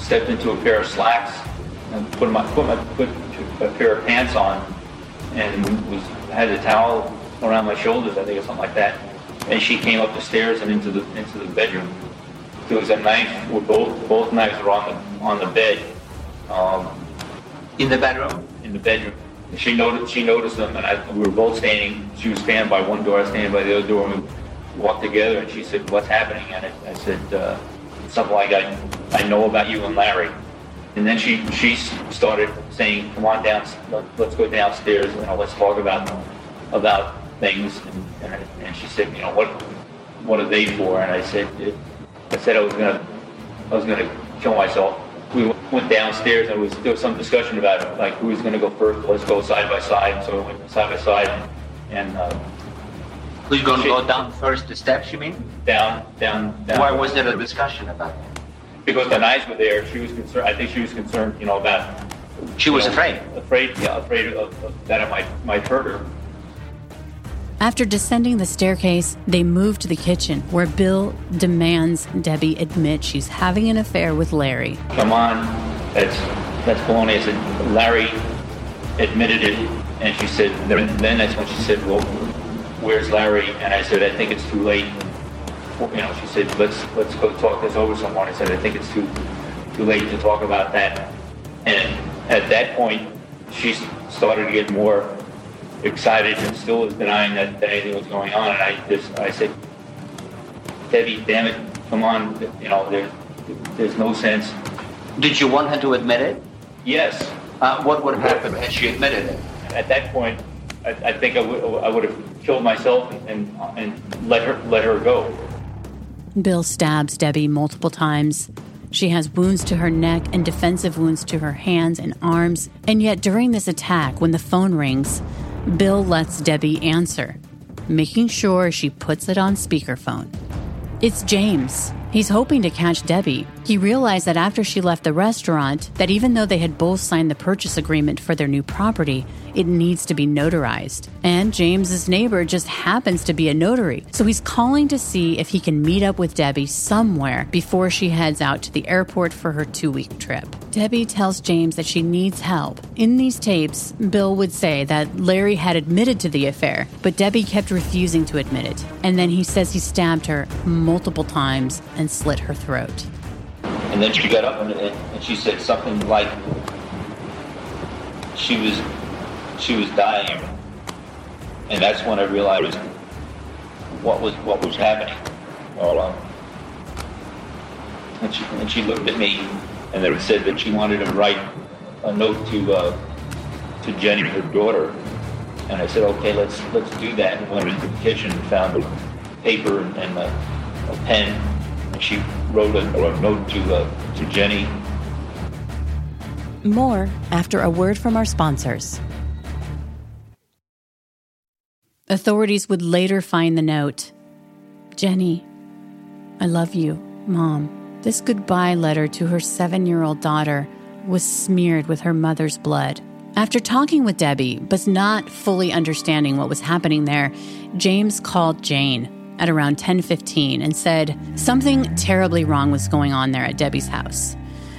stepped into a pair of slacks and put my put my put a pair of pants on, and was had a towel around my shoulders, I think, or something like that. And she came up the stairs and into the into the bedroom. There was a knife. Where both both knives were on the on the bed. Um, In the bedroom? in the bedroom. she noticed she noticed them, and I, we were both standing. She was standing by one door, I was standing by the other door, and we walked together. And she said, "What's happening?" And I, I said, uh, "Something like I, I know about you and Larry." And then she she started saying, "Come on down, let's go downstairs. You know, let's talk about about things." And, and, and she said, "You know, what what are they for?" And I said, "I said I was gonna I was gonna kill myself." we went downstairs and was, there was some discussion about it, like who's going to go first. Let's go side by side. So we went side by side, and uh, who's going to go down first? The steps, you mean? Down, down, down. Why was there a discussion about that? Because the knives were there. She was concerned. I think she was concerned, you know, about. She was know, afraid. Afraid, yeah, afraid of, of, that it might might hurt her. After descending the staircase, they move to the kitchen where Bill demands Debbie admit she's having an affair with Larry. Come on, that's that's baloney. I said Larry admitted it, and she said. Then that's when she said, "Well, where's Larry?" And I said, "I think it's too late." You know, she said, "Let's let's go talk this over someone." I said, "I think it's too too late to talk about that." And at that point, she started to get more excited and still was denying that, that anything was going on. And I just, I said, Debbie, damn it, come on, you know, there, there's no sense. Did you want her to admit it? Yes. Uh, what would have happened had she admitted it? At that point, I, I think I would, I would have killed myself and, and let her, let her go. Bill stabs Debbie multiple times. She has wounds to her neck and defensive wounds to her hands and arms. And yet, during this attack, when the phone rings, Bill lets Debbie answer, making sure she puts it on speakerphone. It's James. He's hoping to catch Debbie. He realized that after she left the restaurant, that even though they had both signed the purchase agreement for their new property, it needs to be notarized. And James's neighbor just happens to be a notary. So he's calling to see if he can meet up with Debbie somewhere before she heads out to the airport for her 2-week trip. Debbie tells James that she needs help. In these tapes, Bill would say that Larry had admitted to the affair, but Debbie kept refusing to admit it. And then he says he stabbed her multiple times and slit her throat. And then she got up and, and she said something like she was she was dying, and that's when I realized what was what was happening all along. And she and she looked at me, and said that she wanted to write a note to uh, to Jenny, her daughter. And I said, okay, let's let's do that. And went into the kitchen and found a paper and a, a pen And she wrote a, a note to, uh, to Jenny. More after a word from our sponsors. Authorities would later find the note Jenny, I love you, Mom. This goodbye letter to her seven year old daughter was smeared with her mother's blood. After talking with Debbie, but not fully understanding what was happening there, James called Jane at around 10:15 and said something terribly wrong was going on there at Debbie's house.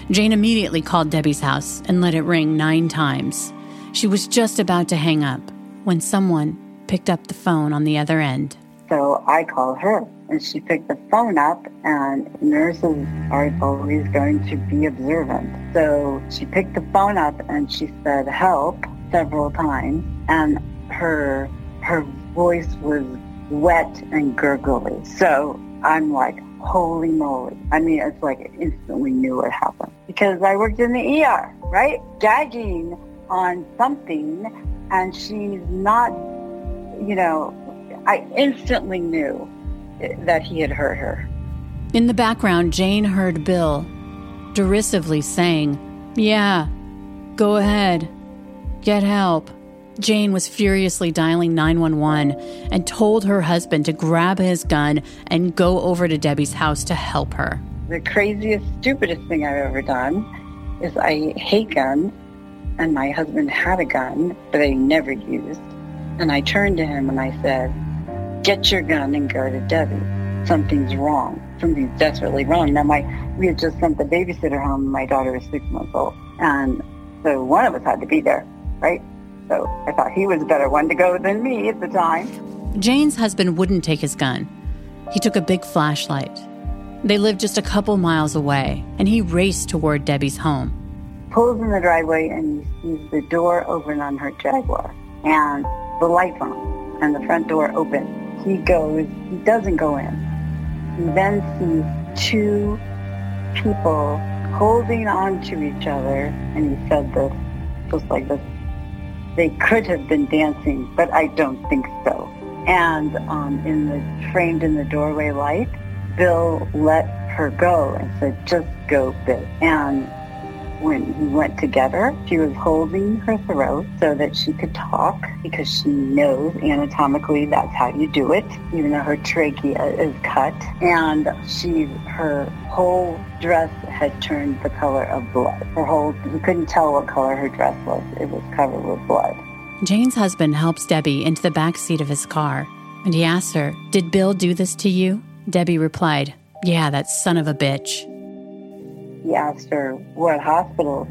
Jane immediately called Debbie's house and let it ring 9 times. She was just about to hang up when someone picked up the phone on the other end. So I called her and she picked the phone up and nurses are always going to be observant. So she picked the phone up and she said help several times and her her voice was wet and gurgly. So I'm like, holy moly. I mean, it's like I instantly knew what happened because I worked in the ER, right? Gagging on something and she's not, you know, I instantly knew that he had hurt her. In the background, Jane heard Bill derisively saying, Yeah, go ahead, get help. Jane was furiously dialing 911 and told her husband to grab his gun and go over to Debbie's house to help her. The craziest, stupidest thing I've ever done is I hate guns, and my husband had a gun that I never used. And I turned to him and I said, Get your gun and go to Debbie. Something's wrong. Something's desperately wrong. Now, my we had just sent the babysitter home. My daughter was six months old. And so one of us had to be there, right? So I thought he was a better one to go than me at the time. Jane's husband wouldn't take his gun. He took a big flashlight. They lived just a couple miles away, and he raced toward Debbie's home. pulls in the driveway and he sees the door open on her Jaguar and the lights on and the front door open. He goes, he doesn't go in. He then sees two people holding on to each other and he said this, just like this, they could have been dancing, but I don't think so. And um, in the framed in the doorway light, Bill let her go and said, just go, Bill. And when we went together, she was holding her throat so that she could talk because she knows anatomically that's how you do it, even though her trachea is cut. And she, her whole dress had turned the color of blood. Her whole, you couldn't tell what color her dress was. It was covered with blood. Jane's husband helps Debbie into the back seat of his car, and he asks her, Did Bill do this to you? Debbie replied, Yeah, that son of a bitch he asked her what hospital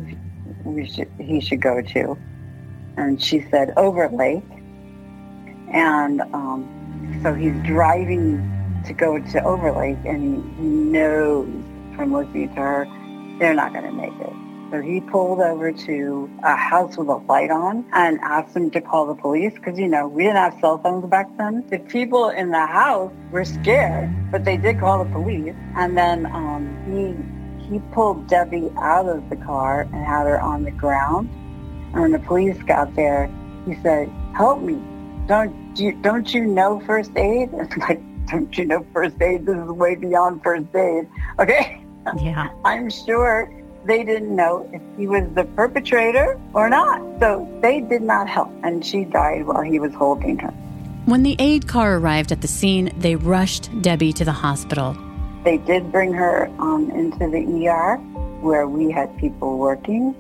should, he should go to. And she said Overlake. And um, so he's driving to go to Overlake and he, he knows from listening to her, they're not going to make it. So he pulled over to a house with a light on and asked them to call the police because, you know, we didn't have cell phones back then. The people in the house were scared, but they did call the police. And then um, he he pulled Debbie out of the car and had her on the ground. And when the police got there, he said, "Help me! Don't you don't you know first aid?" It's like, "Don't you know first aid? This is way beyond first aid." Okay. Yeah. I'm sure they didn't know if he was the perpetrator or not. So they did not help, and she died while he was holding her. When the aid car arrived at the scene, they rushed Debbie to the hospital. They did bring her um, into the ER where we had people working,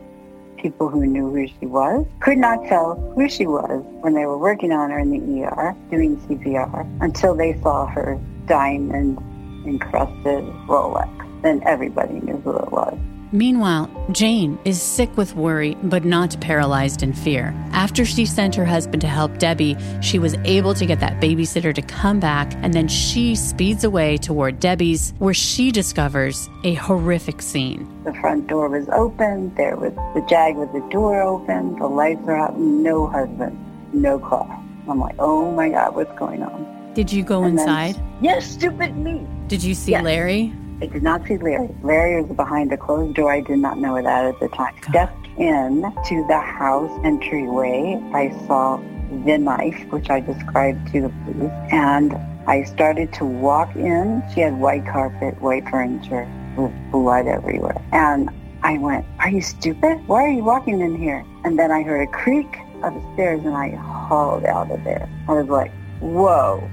people who knew who she was. Could not tell who she was when they were working on her in the ER doing CPR until they saw her diamond encrusted Rolex. Then everybody knew who it was. Meanwhile, Jane is sick with worry, but not paralyzed in fear. After she sent her husband to help Debbie, she was able to get that babysitter to come back, and then she speeds away toward Debbie's, where she discovers a horrific scene. The front door was open, there was the jag with the door open, the lights are out, no husband, no car. I'm like, oh my God, what's going on? Did you go and inside? Then, yes, stupid me. Did you see yes. Larry? I did not see Larry. Larry was behind a closed door. I did not know that at the time. God. Stepped in to the house entryway. I saw the knife, which I described to the police, and I started to walk in. She had white carpet, white furniture, with blood everywhere. And I went, are you stupid? Why are you walking in here? And then I heard a creak of the stairs and I hauled out of there. I was like, whoa.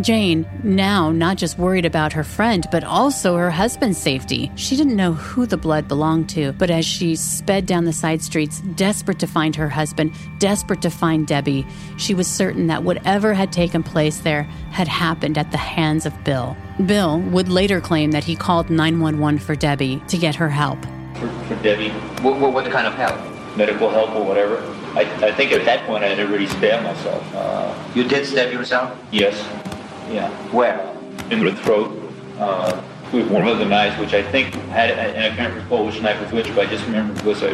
Jane, now not just worried about her friend, but also her husband's safety. She didn't know who the blood belonged to, but as she sped down the side streets, desperate to find her husband, desperate to find Debbie, she was certain that whatever had taken place there had happened at the hands of Bill. Bill would later claim that he called 911 for Debbie to get her help. For, for Debbie? What, what, what, kind of help? Medical help or whatever. I, I think at that point I had already stabbed myself. Uh, you did stab yourself? Yes. Yeah. Where? In the throat. Uh, with one of the knives, which I think had, and I can't recall which knife was which, but I just remember because I,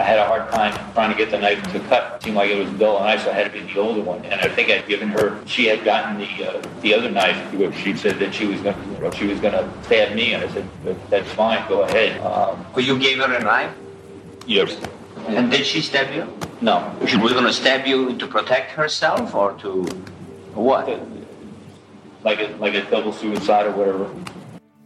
I had a hard time trying to get the knife to cut. It seemed like it was a dull knife, so I had to be the older one. And I think I'd given her, she had gotten the uh, the other knife. She said that she was going she was going to stab me, and I said that's fine, go ahead. Um, but you gave her a knife. Yes. And did she stab you? No. She was going to stab you to protect herself or to what? Like a like a double suicide or whatever.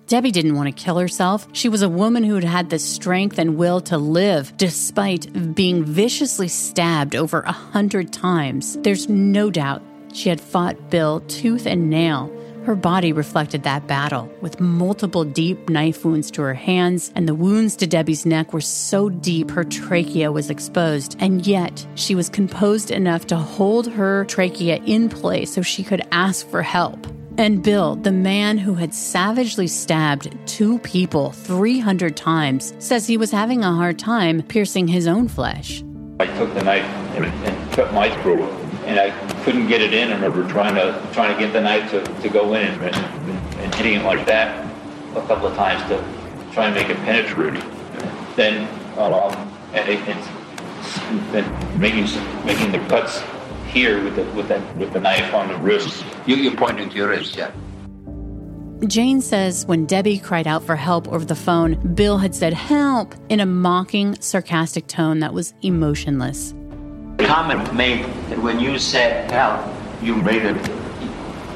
Debbie didn't want to kill herself. She was a woman who had had the strength and will to live despite being viciously stabbed over a hundred times. There's no doubt she had fought Bill tooth and nail. Her body reflected that battle, with multiple deep knife wounds to her hands, and the wounds to Debbie's neck were so deep her trachea was exposed. And yet, she was composed enough to hold her trachea in place so she could ask for help. And Bill, the man who had savagely stabbed two people 300 times, says he was having a hard time piercing his own flesh. I took the knife and, and cut my throat, and I couldn't get it in. I remember trying to trying to get the knife to, to go in and, and, and hitting it like that a couple of times to try and make it penetrate. Then um, and it, it's making making the cuts here with the with that with the knife on the wrist. You you pointing to your wrist, yeah. Jane says when Debbie cried out for help over the phone, Bill had said help in a mocking, sarcastic tone that was emotionless. Comment made that when you said help, you made it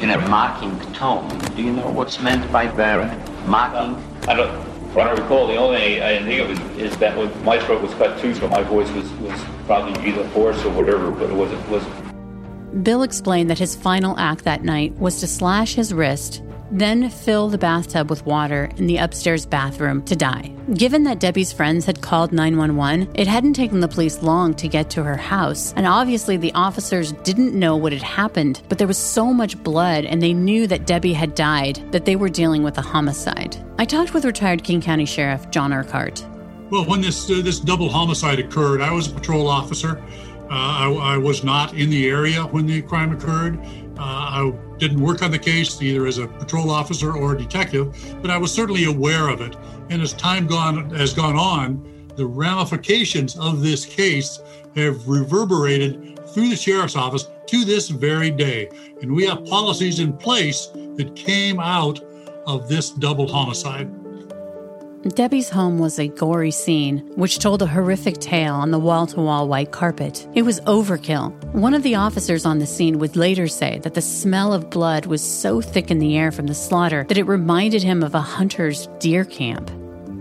in a mocking tone. Do you know what's meant by that? Mocking? Uh, I don't. What I recall, the only thing I think of is, is that my throat was cut too, so my voice was, was probably either hoarse or whatever, but it wasn't. Was. Bill explained that his final act that night was to slash his wrist then fill the bathtub with water in the upstairs bathroom to die. Given that Debbie's friends had called 911, it hadn't taken the police long to get to her house, and obviously the officers didn't know what had happened, but there was so much blood and they knew that Debbie had died that they were dealing with a homicide. I talked with retired King County Sheriff John Urquhart. Well, when this uh, this double homicide occurred, I was a patrol officer. Uh, I, I was not in the area when the crime occurred. Uh, I didn't work on the case either as a patrol officer or a detective, but I was certainly aware of it. And as time gone has gone on, the ramifications of this case have reverberated through the sheriff's office to this very day. And we have policies in place that came out of this double homicide. Debbie's home was a gory scene, which told a horrific tale on the wall to wall white carpet. It was overkill. One of the officers on the scene would later say that the smell of blood was so thick in the air from the slaughter that it reminded him of a hunter's deer camp.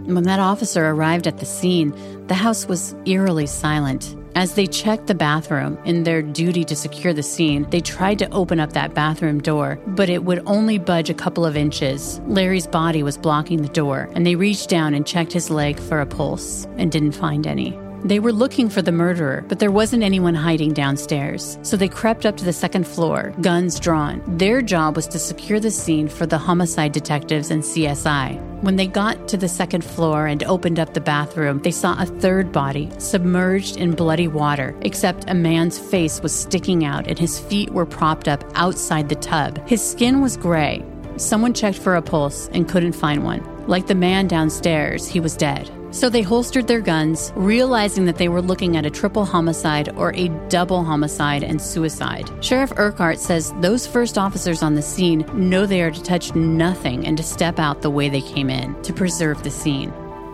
When that officer arrived at the scene, the house was eerily silent. As they checked the bathroom in their duty to secure the scene, they tried to open up that bathroom door, but it would only budge a couple of inches. Larry's body was blocking the door, and they reached down and checked his leg for a pulse and didn't find any. They were looking for the murderer, but there wasn't anyone hiding downstairs. So they crept up to the second floor, guns drawn. Their job was to secure the scene for the homicide detectives and CSI. When they got to the second floor and opened up the bathroom, they saw a third body submerged in bloody water, except a man's face was sticking out and his feet were propped up outside the tub. His skin was gray. Someone checked for a pulse and couldn't find one. Like the man downstairs, he was dead. So they holstered their guns, realizing that they were looking at a triple homicide or a double homicide and suicide. Sheriff Urquhart says those first officers on the scene know they are to touch nothing and to step out the way they came in to preserve the scene.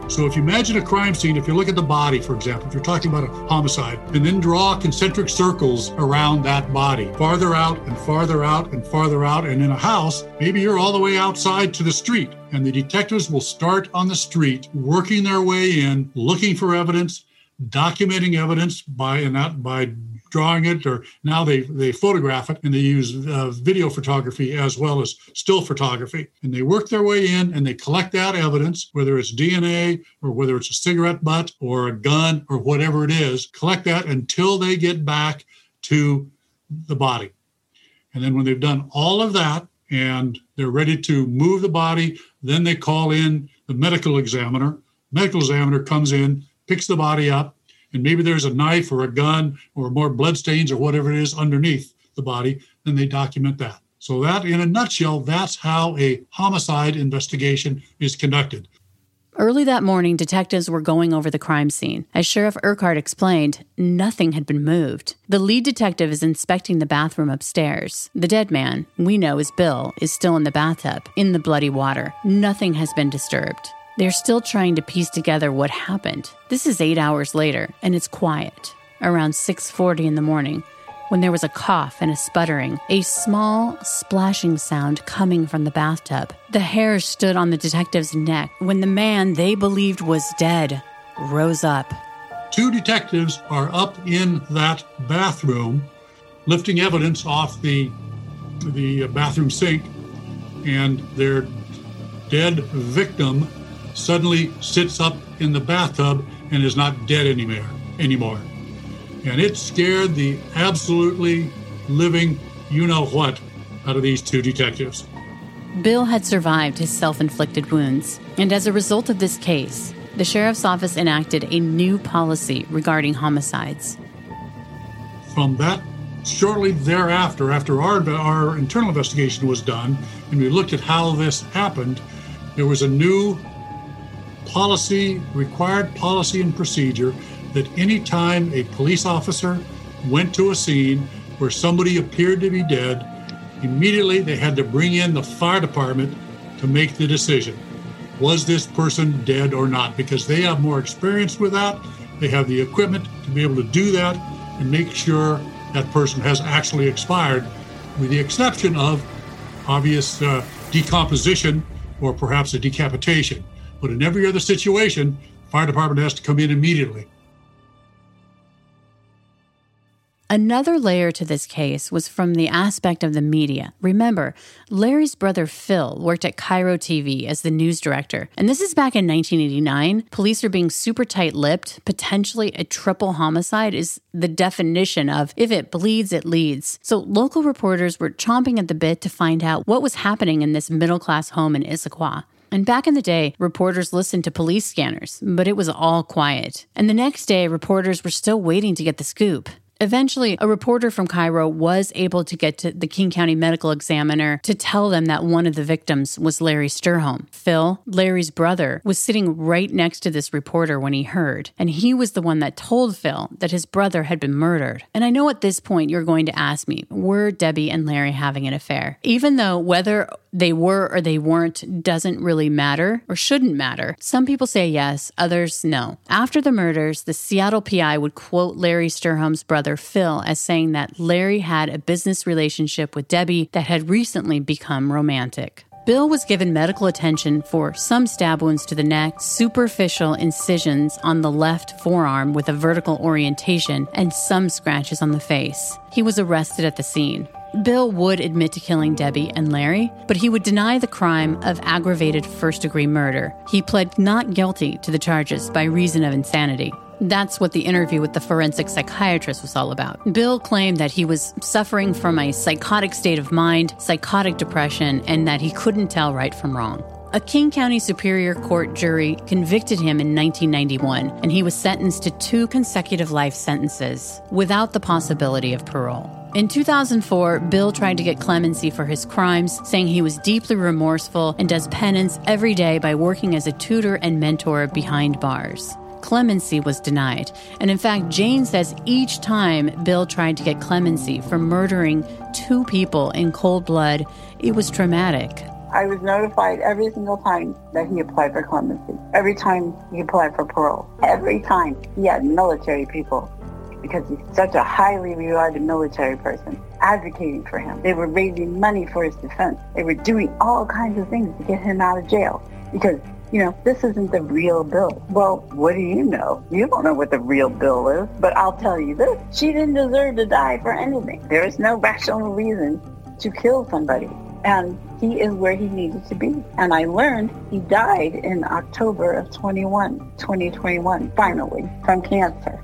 So if you imagine a crime scene, if you look at the body, for example, if you're talking about a homicide, and then draw concentric circles around that body, farther out and farther out and farther out, and in a house, maybe you're all the way outside to the street. And the detectives will start on the street, working their way in, looking for evidence, documenting evidence by and not by drawing it, or now they, they photograph it and they use uh, video photography as well as still photography. And they work their way in and they collect that evidence, whether it's DNA or whether it's a cigarette butt or a gun or whatever it is, collect that until they get back to the body. And then when they've done all of that and they're ready to move the body, then they call in the medical examiner. Medical examiner comes in, picks the body up, and maybe there's a knife or a gun or more bloodstains or whatever it is underneath the body, then they document that. So, that in a nutshell, that's how a homicide investigation is conducted. Early that morning, detectives were going over the crime scene. As Sheriff Urquhart explained, nothing had been moved. The lead detective is inspecting the bathroom upstairs. The dead man, we know is Bill, is still in the bathtub, in the bloody water. Nothing has been disturbed. They're still trying to piece together what happened. This is 8 hours later and it's quiet. Around 6:40 in the morning, when there was a cough and a sputtering, a small splashing sound coming from the bathtub. The hair stood on the detective's neck when the man they believed was dead rose up. Two detectives are up in that bathroom lifting evidence off the the bathroom sink and their dead victim suddenly sits up in the bathtub and is not dead anymore. anymore. And it scared the absolutely living you know what out of these two detectives. Bill had survived his self inflicted wounds, and as a result of this case, the sheriff's office enacted a new policy regarding homicides. From that, shortly thereafter, after our, our internal investigation was done, and we looked at how this happened, there was a new policy, required policy and procedure that any time a police officer went to a scene where somebody appeared to be dead, immediately they had to bring in the fire department to make the decision. Was this person dead or not? Because they have more experience with that. They have the equipment to be able to do that and make sure that person has actually expired, with the exception of obvious uh, decomposition or perhaps a decapitation. But in every other situation, fire department has to come in immediately. Another layer to this case was from the aspect of the media. Remember, Larry's brother Phil worked at KIRO TV as the news director. And this is back in 1989. Police are being super tight lipped. Potentially a triple homicide is the definition of if it bleeds, it leads. So local reporters were chomping at the bit to find out what was happening in this middle class home in Issaquah. And back in the day, reporters listened to police scanners, but it was all quiet. And the next day, reporters were still waiting to get the scoop. Eventually, a reporter from KIRO was able to get to the King County Medical Examiner to tell them that one of the victims was Larry Sturholm. Phil, Larry's brother, was sitting right next to this reporter when he heard, and he was the one that told Phil that his brother had been murdered. And I know at this point you're going to ask me, were Debbie and Larry having an affair? Even though whether they were or they weren't doesn't really matter or shouldn't matter. Some people say yes, others no. After the murders, the Seattle PI would quote Larry Sturholm's brother Phil as saying that Larry had a business relationship with Debbie that had recently become romantic. Bill was given medical attention for some stab wounds to the neck, superficial incisions on the left forearm with a vertical orientation, and some scratches on the face. He was arrested at the scene. Bill would admit to killing Debbie and Larry, but he would deny the crime of aggravated first degree murder. He pled not guilty to the charges by reason of insanity. That's what the interview with the forensic psychiatrist was all about. Bill claimed that he was suffering from a psychotic state of mind, psychotic depression, and that he couldn't tell right from wrong. A King County Superior Court jury convicted him in 1991, and he was sentenced to two consecutive life sentences without the possibility of parole. In 2004, Bill tried to get clemency for his crimes, saying he was deeply remorseful and does penance every day by working as a tutor and mentor behind bars. Clemency was denied. And in fact, Jane says each time Bill tried to get clemency for murdering two people in cold blood, it was traumatic. I was notified every single time that he applied for clemency. Every time he applied for parole. Every time he had military people because he's such a highly regarded military person, advocating for him. They were raising money for his defense. They were doing all kinds of things to get him out of jail because, you know, this isn't the real Bill. Well, what do you know? You don't know what the real Bill is, but I'll tell you this. She didn't deserve to die for anything. There is no rational reason to kill somebody. And he is where he needed to be. And I learned he died in October of 21, 2021, finally, from cancer.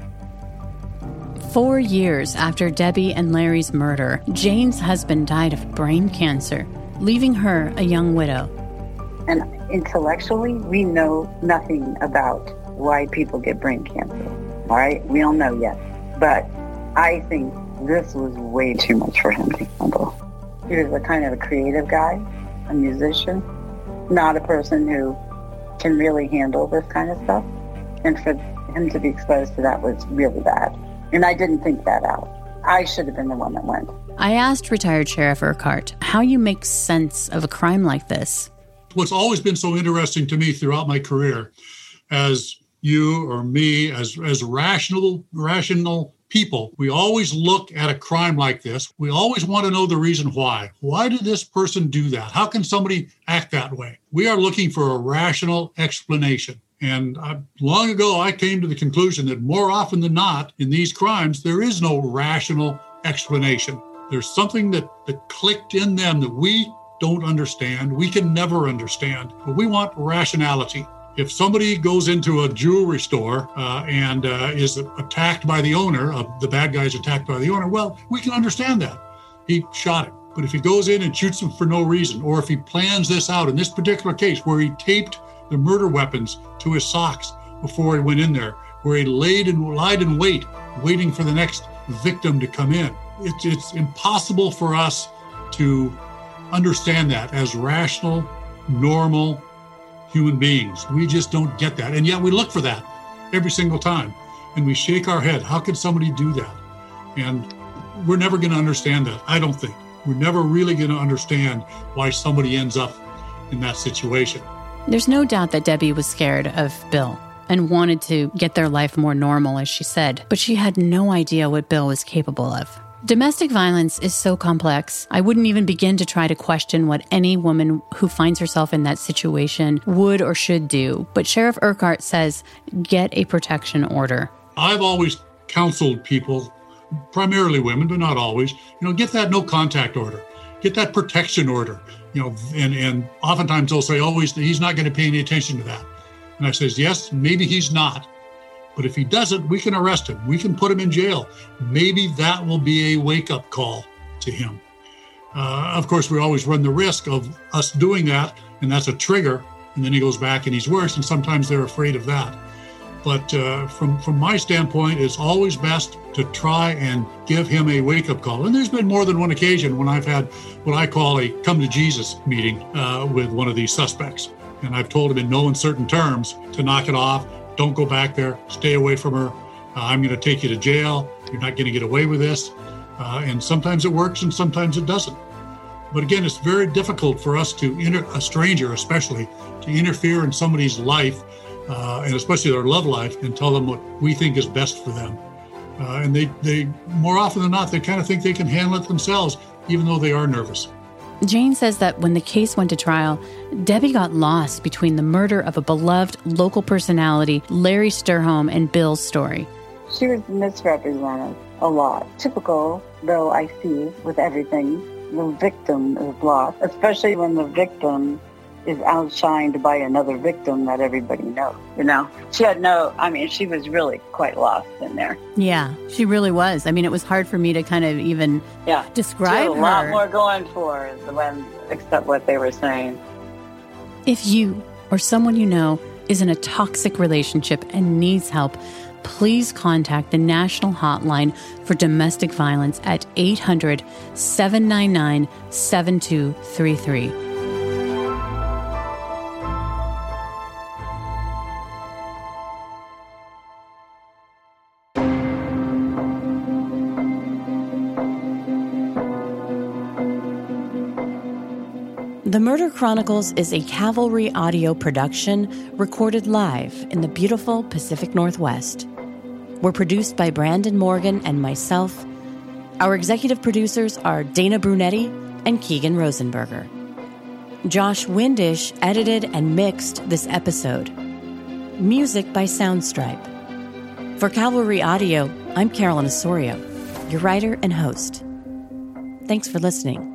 Four years after Debbie and Larry's murder, Jane's husband died of brain cancer, leaving her a young widow. And intellectually, we know nothing about why people get brain cancer. All right? We don't know yet. But I think this was way too much for him to handle. He was a kind of a creative guy, a musician, not a person who can really handle this kind of stuff. And for him to be exposed to that was really bad. And I didn't think that out. I should have been the one that went. I asked retired Sheriff Urquhart how you make sense of a crime like this. What's always been so interesting to me throughout my career, as you or me, as, as rational, rational people, we always look at a crime like this. We always want to know the reason why. Why did this person do that? How can somebody act that way? We are looking for a rational explanation. And I, long ago, I came to the conclusion that more often than not, in these crimes, there is no rational explanation. There's something that, that clicked in them that we don't understand. We can never understand, but we want rationality. If somebody goes into a jewelry store uh, and uh, is attacked by the owner, uh, the bad guy is attacked by the owner, well, we can understand that. He shot him. But if he goes in and shoots him for no reason, or if he plans this out, in this particular case where he taped the murder weapons to his socks before he went in there, where he laid and lied in wait, waiting for the next victim to come in. It's, it's impossible for us to understand that as rational, normal human beings. We just don't get that. And yet we look for that every single time. and we shake our head. How could somebody do that? And we're never going to understand that. I don't think we're never really going to understand why somebody ends up in that situation. There's no doubt that Debbie was scared of Bill and wanted to get their life more normal, as she said, but she had no idea what Bill was capable of. Domestic violence is so complex. I wouldn't even begin to try to question what any woman who finds herself in that situation would or should do. But Sheriff Urquhart says get a protection order. I've always counseled people, primarily women, but not always, you know, get that no contact order, get that protection order, you know, and, and oftentimes they'll say, oh, always, he's not going to pay any attention to that. And I says, yes, maybe he's not. But if he doesn't, we can arrest him. We can put him in jail. Maybe that will be a wake up call to him. Uh, of course, we always run the risk of us doing that, and that's a trigger. And then he goes back and he's worse. And sometimes they're afraid of that. But uh, from from my standpoint, it's always best to try and give him a wake up call. And there's been more than one occasion when I've had what I call a come to Jesus meeting uh, with one of these suspects. And I've told him in no uncertain terms to knock it off. Don't go back there. Stay away from her. Uh, I'm going to take you to jail. You're not going to get away with this. Uh, and sometimes it works and sometimes it doesn't. But again, it's very difficult for us to, inter- a stranger especially, to interfere in somebody's life, uh, and especially their love life, and tell them what we think is best for them. Uh, and they, they, more often than not, they kind of think they can handle it themselves, even though they are nervous. Jane says that when the case went to trial, Debbie got lost between the murder of a beloved local personality, Larry Sturholm, and Bill's story. She was misrepresented a lot. Typical, though I see with everything, the victim is lost, especially when the victim is outshined by another victim that everybody knows. You know, she had no. I mean, she was really quite lost in there. Yeah, she really was. I mean, it was hard for me to kind of even yeah describe a her. lot more going for when except what they were saying. If you or someone you know is in a toxic relationship and needs help. Please contact the National Hotline for Domestic Violence at 800 799 7233. The Murder Chronicles is a Cavalry audio production recorded live in the beautiful Pacific Northwest. We're produced by Brandon Morgan and myself. Our executive producers are Dana Brunetti and Keegan Rosenberger. Josh Windish edited and mixed this episode. Music by Soundstripe. For Cavalry Audio, I'm Carolyn Osorio, your writer and host. Thanks for listening.